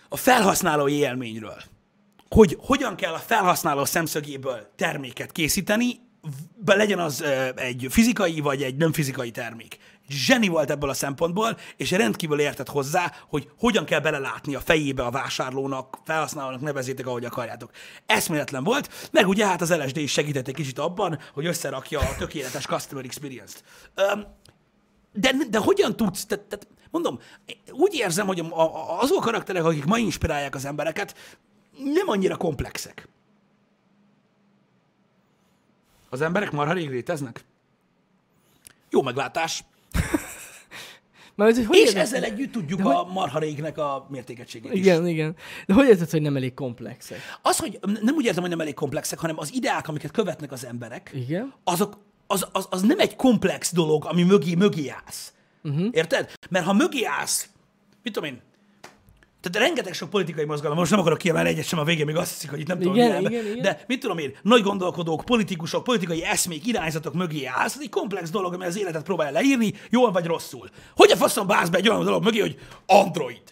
A: a felhasználói élményről. Hogy hogyan kell a felhasználó szemszögéből terméket készíteni, legyen az egy fizikai vagy egy nem fizikai termék. Zseni volt ebből a szempontból, és rendkívül értett hozzá, hogy hogyan kell belelátni a fejébe a vásárlónak, felhasználónak, nevezétek, ahogy akarjátok. Eszméletlen volt, meg ugye hát az LSD is segített egy kicsit abban, hogy összerakja a tökéletes customer experience-t. De, de hogyan tudsz, tehát, tehát mondom, úgy érzem, hogy a- a- azok a karakterek, akik ma inspirálják az embereket, nem annyira komplexek. Az emberek marha rég léteznek. Jó meglátás.
B: Mert, hogy hogy
A: És
B: érted-
A: ezzel együtt tudjuk a marha régnek a mértékegységét is.
B: Igen, igen. De hogy érted, hogy nem elég komplexek?
A: Az, hogy nem úgy érzem, hogy nem elég komplexek, hanem az ideák, amiket követnek az emberek,
B: Igen?
A: azok, az, az, az nem egy komplex dolog, ami mögé, mögé állsz. Uh-huh. Érted? Mert ha mögé állsz, mit tudom én, tehát rengeteg sok politikai mozgalom, most nem akarok kiemelni egyet sem a végén, még azt hiszik, hogy itt nem tudom,
B: Igen,
A: mi elme-
B: igen, igen.
A: de mit tudom én, nagy gondolkodók, politikusok, politikai eszmék, irányzatok mögé állsz, ez egy komplex dolog, ami az életet próbálja leírni, jól vagy rosszul. Hogy a faszom bász be egy olyan dolog mögé, hogy Android?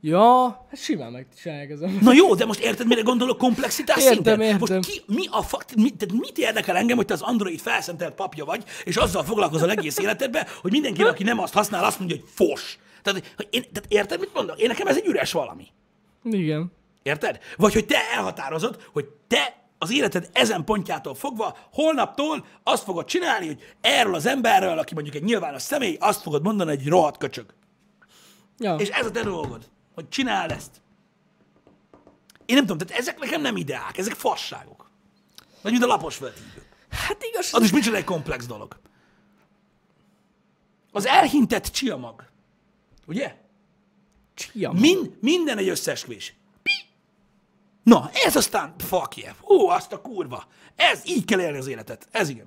B: Ja, hát simán megcsinálják ezen.
A: Na jó, de most érted, mire gondolok komplexitás
B: Értem,
A: szinten?
B: értem.
A: Most ki, mi a fakt, mi, tehát mit érdekel engem, hogy te az Android felszentelt papja vagy, és azzal foglalkozol egész életedben, hogy mindenki, aki nem azt használ, azt mondja, hogy fos. Tehát, hogy én, tehát érted, mit mondok? Én nekem ez egy üres valami.
B: Igen.
A: Érted? Vagy hogy te elhatározod, hogy te az életed ezen pontjától fogva, holnaptól azt fogod csinálni, hogy erről az emberről, aki mondjuk egy nyilvános személy, azt fogod mondani, hogy egy rohadt köcsög.
B: Ja.
A: És ez a te dolgod, hogy csináld ezt. Én nem tudom, tehát ezek nekem nem ideák, ezek fasságok. Vagy mint a lapos földhívő.
B: Hát igaz,
A: Az is micsoda egy komplex dolog. Az elhintett csiamag. Ugye?
B: Csia.
A: Mind, minden egy összeesküvés. Pi. Na, ez aztán, fuck yeah. Hú, azt a kurva. Ez, így kell élni az életet. Ez igen.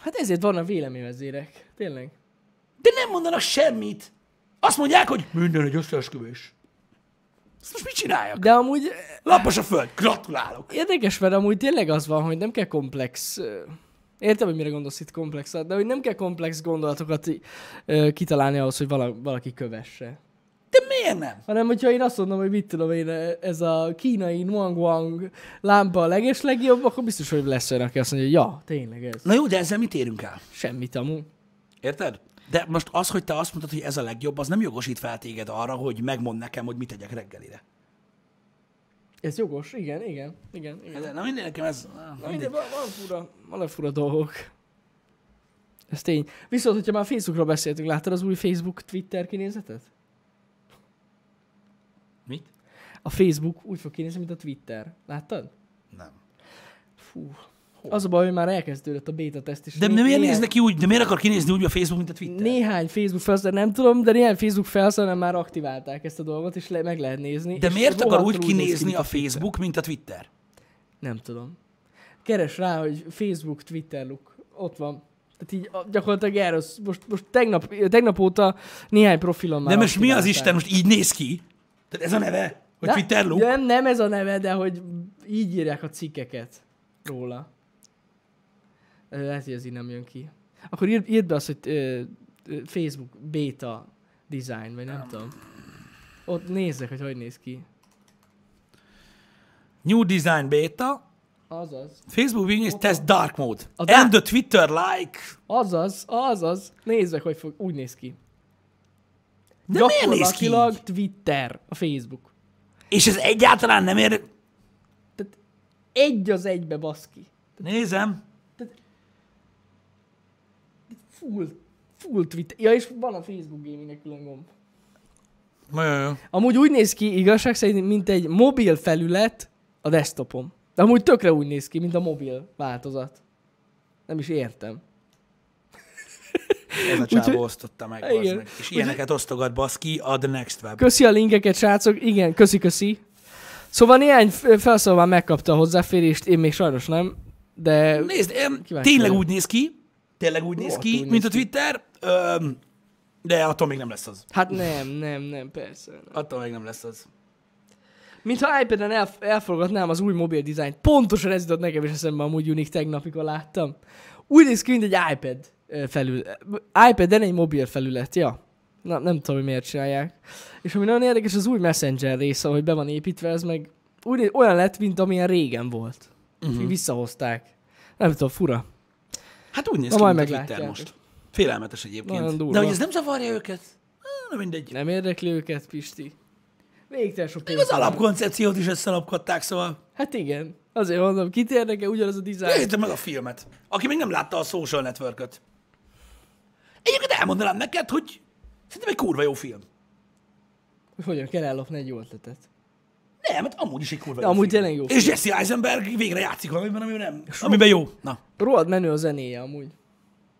B: Hát ezért vannak véleményvezérek. Tényleg.
A: De nem mondanak semmit. Azt mondják, hogy minden egy összeesküvés. Ezt most mit csináljak? De...
B: De amúgy
A: Lapos a föld. Gratulálok.
B: érdekes, mert amúgy tényleg az van, hogy nem kell komplex... Értem, hogy mire gondolsz itt komplexat, de hogy nem kell komplex gondolatokat ö, kitalálni ahhoz, hogy vala, valaki kövesse.
A: De miért nem?
B: Hanem, hogyha én azt mondom, hogy mit tudom én, ez a kínai Nuang Wang lámpa a leges legjobb, akkor biztos, hogy lesz olyan, aki azt mondja, hogy ja, tényleg ez.
A: Na jó, de ezzel mit érünk el?
B: Semmit amúgy.
A: Érted? De most az, hogy te azt mondod, hogy ez a legjobb, az nem jogosít fel téged arra, hogy megmond nekem, hogy mit tegyek reggelire.
B: Ez jogos, igen, igen, igen. igen.
A: Ez- Na mindegy, nekem ez... na, mindegy,
B: van, van, fura, van fura dolgok. Ez tény. Viszont, hogyha már Facebookról beszéltünk, láttad az új Facebook Twitter kinézetet?
A: Mit?
B: A Facebook úgy fog kinézni, mint a Twitter. Láttad?
A: Nem.
B: Fú. Az a baj, hogy már elkezdődött a beta teszt is.
A: De
B: Né-
A: miért
B: néhány-
A: néz neki úgy? De miért akar kinézni úgy a Facebook, mint a Twitter?
B: Néhány Facebook felhasználó, nem tudom, de néhány Facebook felhasználó már aktiválták ezt a dolgot, és le, meg lehet nézni.
A: De miért akar úgy
B: néz ki,
A: kinézni a Facebook, mint a Twitter?
B: Nem tudom. Keres rá, hogy Facebook, Twitter look. Ott van. Tehát így gyakorlatilag erről, most, most tegnap, tegnap óta néhány profilon már
A: De most mi az. Isten, most így néz ki? Tehát ez a neve? Hogy
B: De-
A: Twitter look?
B: Nem, nem ez a neve, de hogy így írják a cikkeket róla. Lehet, hogy ez így nem jön ki. Akkor írd, írd be azt, hogy ö, ö, Facebook beta design, vagy nem tudom. Ott nézzek, hogy hogy néz ki.
A: New Design Beta,
B: Azaz.
A: Facebook Weakness Test Dark Mode.
B: A da-
A: And the Twitter like.
B: Azaz, azaz. Nézzek, hogy fog, úgy néz ki.
A: De miért néz ki így?
B: Twitter, a Facebook.
A: És ez egyáltalán nem ér...
B: Tehát egy az egybe baszki.
A: Nézem.
B: Full, full Twitter. Ja, és van a Facebook gamingnek külön gomb.
A: Jó, jó.
B: Amúgy úgy néz ki igazság szerint, mint egy mobil felület a desktopom. De amúgy tökre úgy néz ki, mint a mobil változat. Nem is értem.
A: Ez a csávó osztotta meg,
B: Igen.
A: meg. És ilyeneket osztogat baszki a The Next Web.
B: Köszi a linkeket, srácok. Igen, köszi, köszi. Szóval néhány f- felszólal már megkapta a hozzáférést, én még sajnos nem, de
A: Nézd, em,
B: Kíváncsi
A: tényleg úgy néz ki, tényleg úgy néz
B: Rohadtul
A: ki, mint a
B: néz.
A: Twitter, öm, de attól még nem lesz az.
B: hát nem, nem, nem, persze. Nem.
A: Attól még nem lesz az.
B: Mintha iPad-en elf- elfogadnám az új mobil dizájnt. Pontosan ez jutott nekem is eszembe amúgy unik tegnap, amikor láttam. Úgy néz ki, mint egy iPad felül. iPad-en egy mobil felület, ja. Na, nem tudom, hogy miért csinálják. És ami nagyon érdekes, az új Messenger része, hogy be van építve, ez meg úgy, néz- olyan lett, mint amilyen régen volt. Uh-huh. Visszahozták. Nem tudom, fura.
A: Hát úgy néz
B: Na,
A: ki,
B: majd
A: mint a Twitter most. Félelmetes egyébként. De hogy ez nem zavarja őket? Na mindegy.
B: Nem érdekli őket, Pisti. Végtelen sok
A: Még az alapkoncepciót is összelapkodták, szóval
B: Hát igen. Azért mondom, kit érdekel ugyanaz a dizájn.
A: nézd meg a filmet. Aki még nem látta a Social Network-öt. Egyébként elmondanám neked, hogy szerintem egy kurva jó film.
B: Hogy hogyan kell ellopni egy jó ötletet.
A: Nem, hát amúgy is egy kurva
B: De
A: jó
B: amúgy
A: film.
B: tényleg jó
A: És Jesse Eisenberg végre játszik valamiben, amiben nem. Amiben jó. Na.
B: Rohadt menő a zenéje amúgy.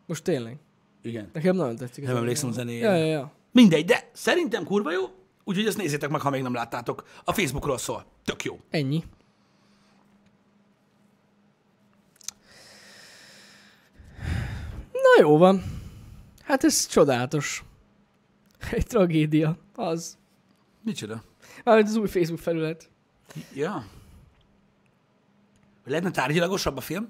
B: Most tényleg.
A: Igen.
B: Nekem nagyon tetszik.
A: Nem emlékszem a zenéjére.
B: Ja, ja, ja.
A: Mindegy, de szerintem kurva jó, úgyhogy ezt nézzétek meg, ha még nem láttátok. A Facebookról szól. Tök jó.
B: Ennyi. Na jó van. Hát ez csodálatos. Egy tragédia. Az.
A: Micsoda?
B: Mármint az új Facebook felület.
A: Ja. Hogy lehetne tárgyilagosabb a film?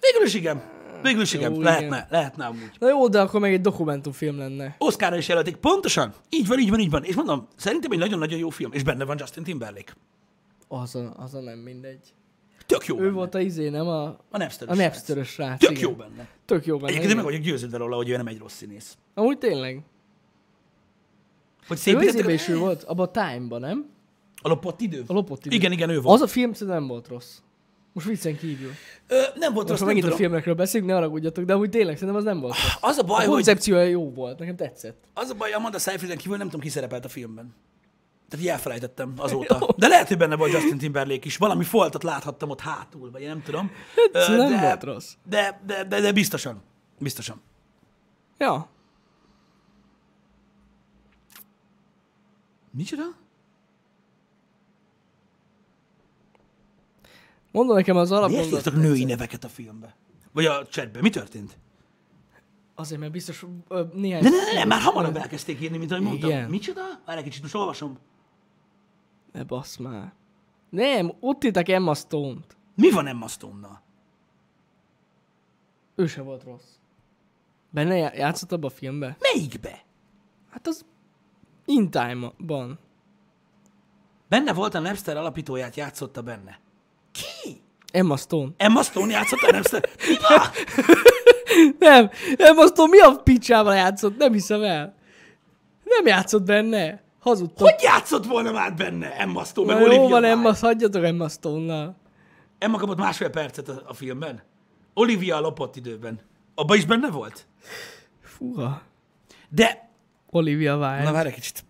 A: Végül is igen. Végül is igen.
B: Jó,
A: lehetne,
B: igen.
A: lehetne amúgy.
B: Na jó, de akkor meg egy dokumentumfilm lenne.
A: Oscarra is jelölték. Pontosan. Így van, így van, így van. És mondom, szerintem egy nagyon-nagyon jó film. És benne van Justin Timberlake.
B: Az a, az a nem mindegy.
A: Tök jó
B: Ő
A: benne.
B: volt a izé, nem a,
A: a napster
B: a Napster-ös srác.
A: Tök
B: igen.
A: jó benne.
B: Tök jó benne.
A: Egyébként meg vagyok győződve róla, hogy ő nem egy rossz színész.
B: Amúgy tényleg.
A: Hogy
B: Ő
A: szép
B: izébe is ő volt, abban a Time-ban, nem?
A: A lopott idő?
B: A lopott idő.
A: Igen, igen, ő volt.
B: Az a film szerintem nem volt rossz. Most viccen kívül.
A: Ö, nem volt
B: Most
A: rossz, nem
B: megint a
A: tudom.
B: filmekről beszélünk, ne haragudjatok, de úgy tényleg szerintem az nem volt rossz.
A: Az a
B: A
A: baj, hogy
B: koncepciója jó volt, nekem tetszett.
A: Az a baj, Amanda Seyfrieden kívül nem tudom, ki szerepelt a filmben. Tehát így elfelejtettem azóta. De lehet, hogy benne volt Justin Timberlake is. Valami foltot láthattam ott hátul, vagy én nem tudom.
B: Szerintem nem
A: de,
B: volt rossz.
A: De, de, de, de biztosan. Biztosan.
B: Ja.
A: Micsoda?
B: Mondom nekem az
A: Miért
B: alapmondat.
A: írtak női neveket a filmbe? Vagy a chatbe? Mi történt?
B: Azért, mert biztos ö, néhány...
A: Ne, ne, ne, ne, már hamarabb elkezdték írni, mint ahogy mondtam.
B: Igen.
A: Micsoda? Várj egy kicsit, most olvasom.
B: Ne bassz már. Nem, ott írták Emma Stone-t.
A: Mi van Emma Stone-nal?
B: Ő se volt rossz. Benne já- játszott abban a filmben?
A: Melyikbe?
B: Hát az In Time-ban.
A: Benne volt a Napster alapítóját, játszotta benne. Ki?
B: Emma Stone.
A: Emma Stone játszotta a Napster? Mi van?
B: Nem, Emma Stone mi a picsával játszott? Nem hiszem el. Nem játszott benne. Hazudtam.
A: Hogy játszott volna már benne Emma Stone,
B: Na jó van? Emma, hagyjatok Emma Stone-nal.
A: Emma kapott másfél percet a, a filmben. Olivia lopott időben. Abba is benne volt?
B: Fúha.
A: De...
B: Olivia Wilde.
A: Na várj egy kicsit.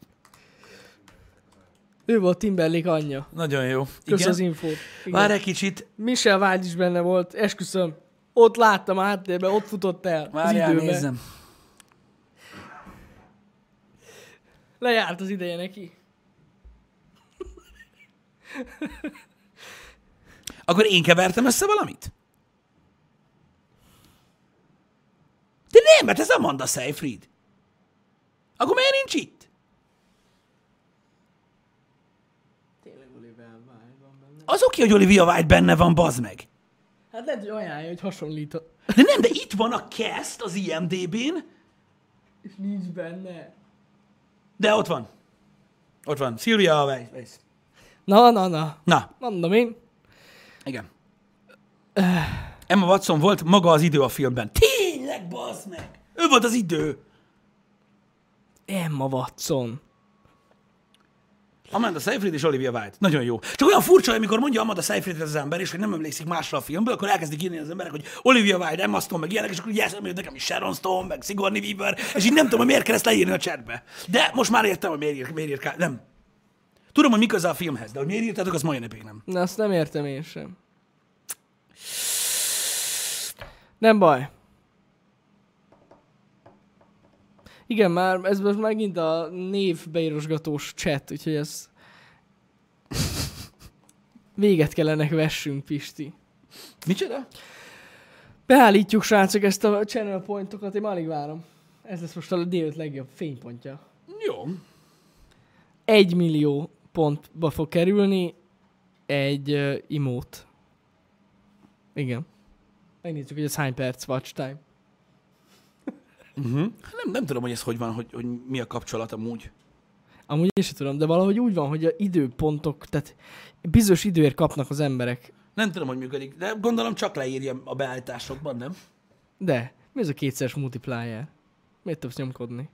B: Ő volt Timberlake anyja.
A: Nagyon jó.
B: Kösz
A: Igen.
B: az infót.
A: Várj
B: Igen.
A: egy kicsit.
B: Michelle Wilde is benne volt, esküszöm. Ott láttam a háttérben, ott futott el
A: Várjál, nézzem.
B: Lejárt az ideje neki.
A: Akkor én kevertem össze valamit? De nem, mert ez Amanda Seyfried. Akkor miért nincs itt?
B: Tényleg Olivia Wilde van benne.
A: Az oké, hogy Olivia Wilde benne van, bazd meg.
B: Hát lehet, hogy ajánlja, hogy hasonlított.
A: De nem, de itt van a cast az IMDB-n,
B: És nincs benne.
A: de ott van. Ott van. Sylvia Weiss.
B: Na, na, na.
A: Na,
B: Mondom én.
A: igen. Emma Watson volt maga az idő a filmben. Tényleg, bazd meg! Ő volt az idő.
B: Emma Watson.
A: Amanda Seyfried és Olivia Wilde. Nagyon jó. Csak olyan furcsa, amikor mondja Amanda Seyfried az ember, és hogy nem emlékszik másra a filmből, akkor elkezdik írni az emberek, hogy Olivia Wilde, Emma Stone, meg ilyenek, és akkor ugye eszembe jut nekem is Sharon Stone, meg Sigourney Weaver, és így nem tudom, hogy miért kell ezt leírni a chatbe. De most már értem, hogy miért ír, miért ír Nem. Tudom, hogy mi köze a filmhez, de hogy miért írtátok, az mai napig nem.
B: Na, azt nem értem én sem. Nem baj. Igen, már ez most megint a név beírosgatós chat, úgyhogy ez... Véget kellene vessünk, Pisti.
A: Micsoda?
B: Beállítjuk, srácok, ezt a channel pointokat, én alig várom. Ez lesz most a délőtt legjobb fénypontja.
A: Jó.
B: Egy millió pontba fog kerülni egy uh, imót. Igen. Megnézzük, hogy ez hány perc watch time.
A: Hát Nem, nem tudom, hogy ez hogy van, hogy, hogy mi a kapcsolat amúgy.
B: Amúgy én sem tudom, de valahogy úgy van, hogy a időpontok, tehát bizonyos időért kapnak az emberek.
A: Nem tudom, hogy működik, de gondolom csak leírja a beállításokban, nem?
B: De, mi ez a kétszeres multiplier? Miért tudsz nyomkodni?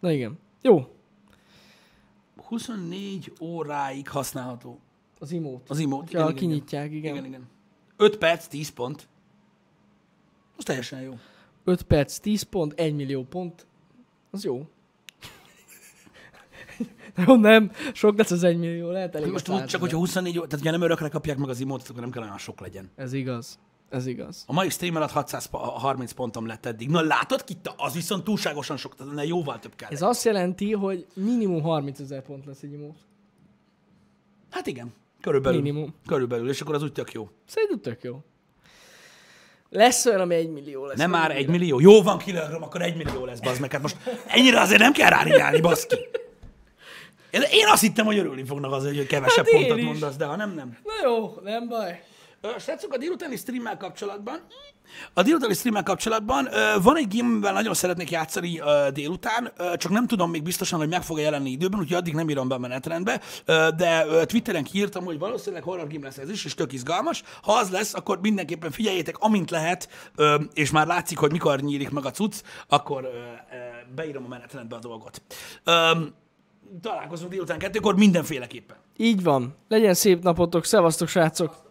B: Na igen. Jó,
A: 24 óráig használható
B: az imót.
A: az imót.
B: Ja, kinyitják, igen.
A: igen, igen. 5 perc, 10 pont. Az teljesen jó.
B: 5 perc, 10 pont, 1 millió pont. Az jó. jó, nem. Sok lesz az 1 millió, lehet elég.
A: Most úgy,
B: 100
A: csak hogyha 24 ó- tehát ugye nem örökre kapják meg az imót, akkor nem kell olyan sok legyen.
B: Ez igaz. Ez igaz.
A: A mai stream alatt 630 pontom lett eddig. Na látod, Kitta? Az viszont túlságosan sok, tehát ennél jóval több kell.
B: Ez azt jelenti, hogy minimum 30 ezer pont lesz egy imót.
A: Hát igen, körülbelül.
B: Minimum.
A: Körülbelül, és akkor az úgy tök jó.
B: Szerintem tök jó. Lesz olyan, ami 1 millió lesz.
A: Nem már egy millió. Jó van, kilögöm, akkor egy millió lesz, bazd meg. Hát most ennyire azért nem kell ráriálni, baszki. Én, azt hittem, hogy örülni fognak azért, hogy kevesebb
B: Hát
A: pontot mondasz, de ha nem, nem.
B: Na jó, nem baj.
A: Srácok, a délutáni streammel kapcsolatban, a délutáni streammel kapcsolatban van egy game, amivel nagyon szeretnék játszani délután, csak nem tudom még biztosan, hogy meg fog-e jelenni időben, úgyhogy addig nem írom be a menetrendbe, de Twitteren kiírtam, hogy valószínűleg horror game lesz ez is, és tök izgalmas. Ha az lesz, akkor mindenképpen figyeljétek, amint lehet, és már látszik, hogy mikor nyílik meg a cucc, akkor beírom a menetrendbe a dolgot. Találkozunk délután kettőkor mindenféleképpen.
B: Így van. Legyen szép napotok, szevasztok srácok!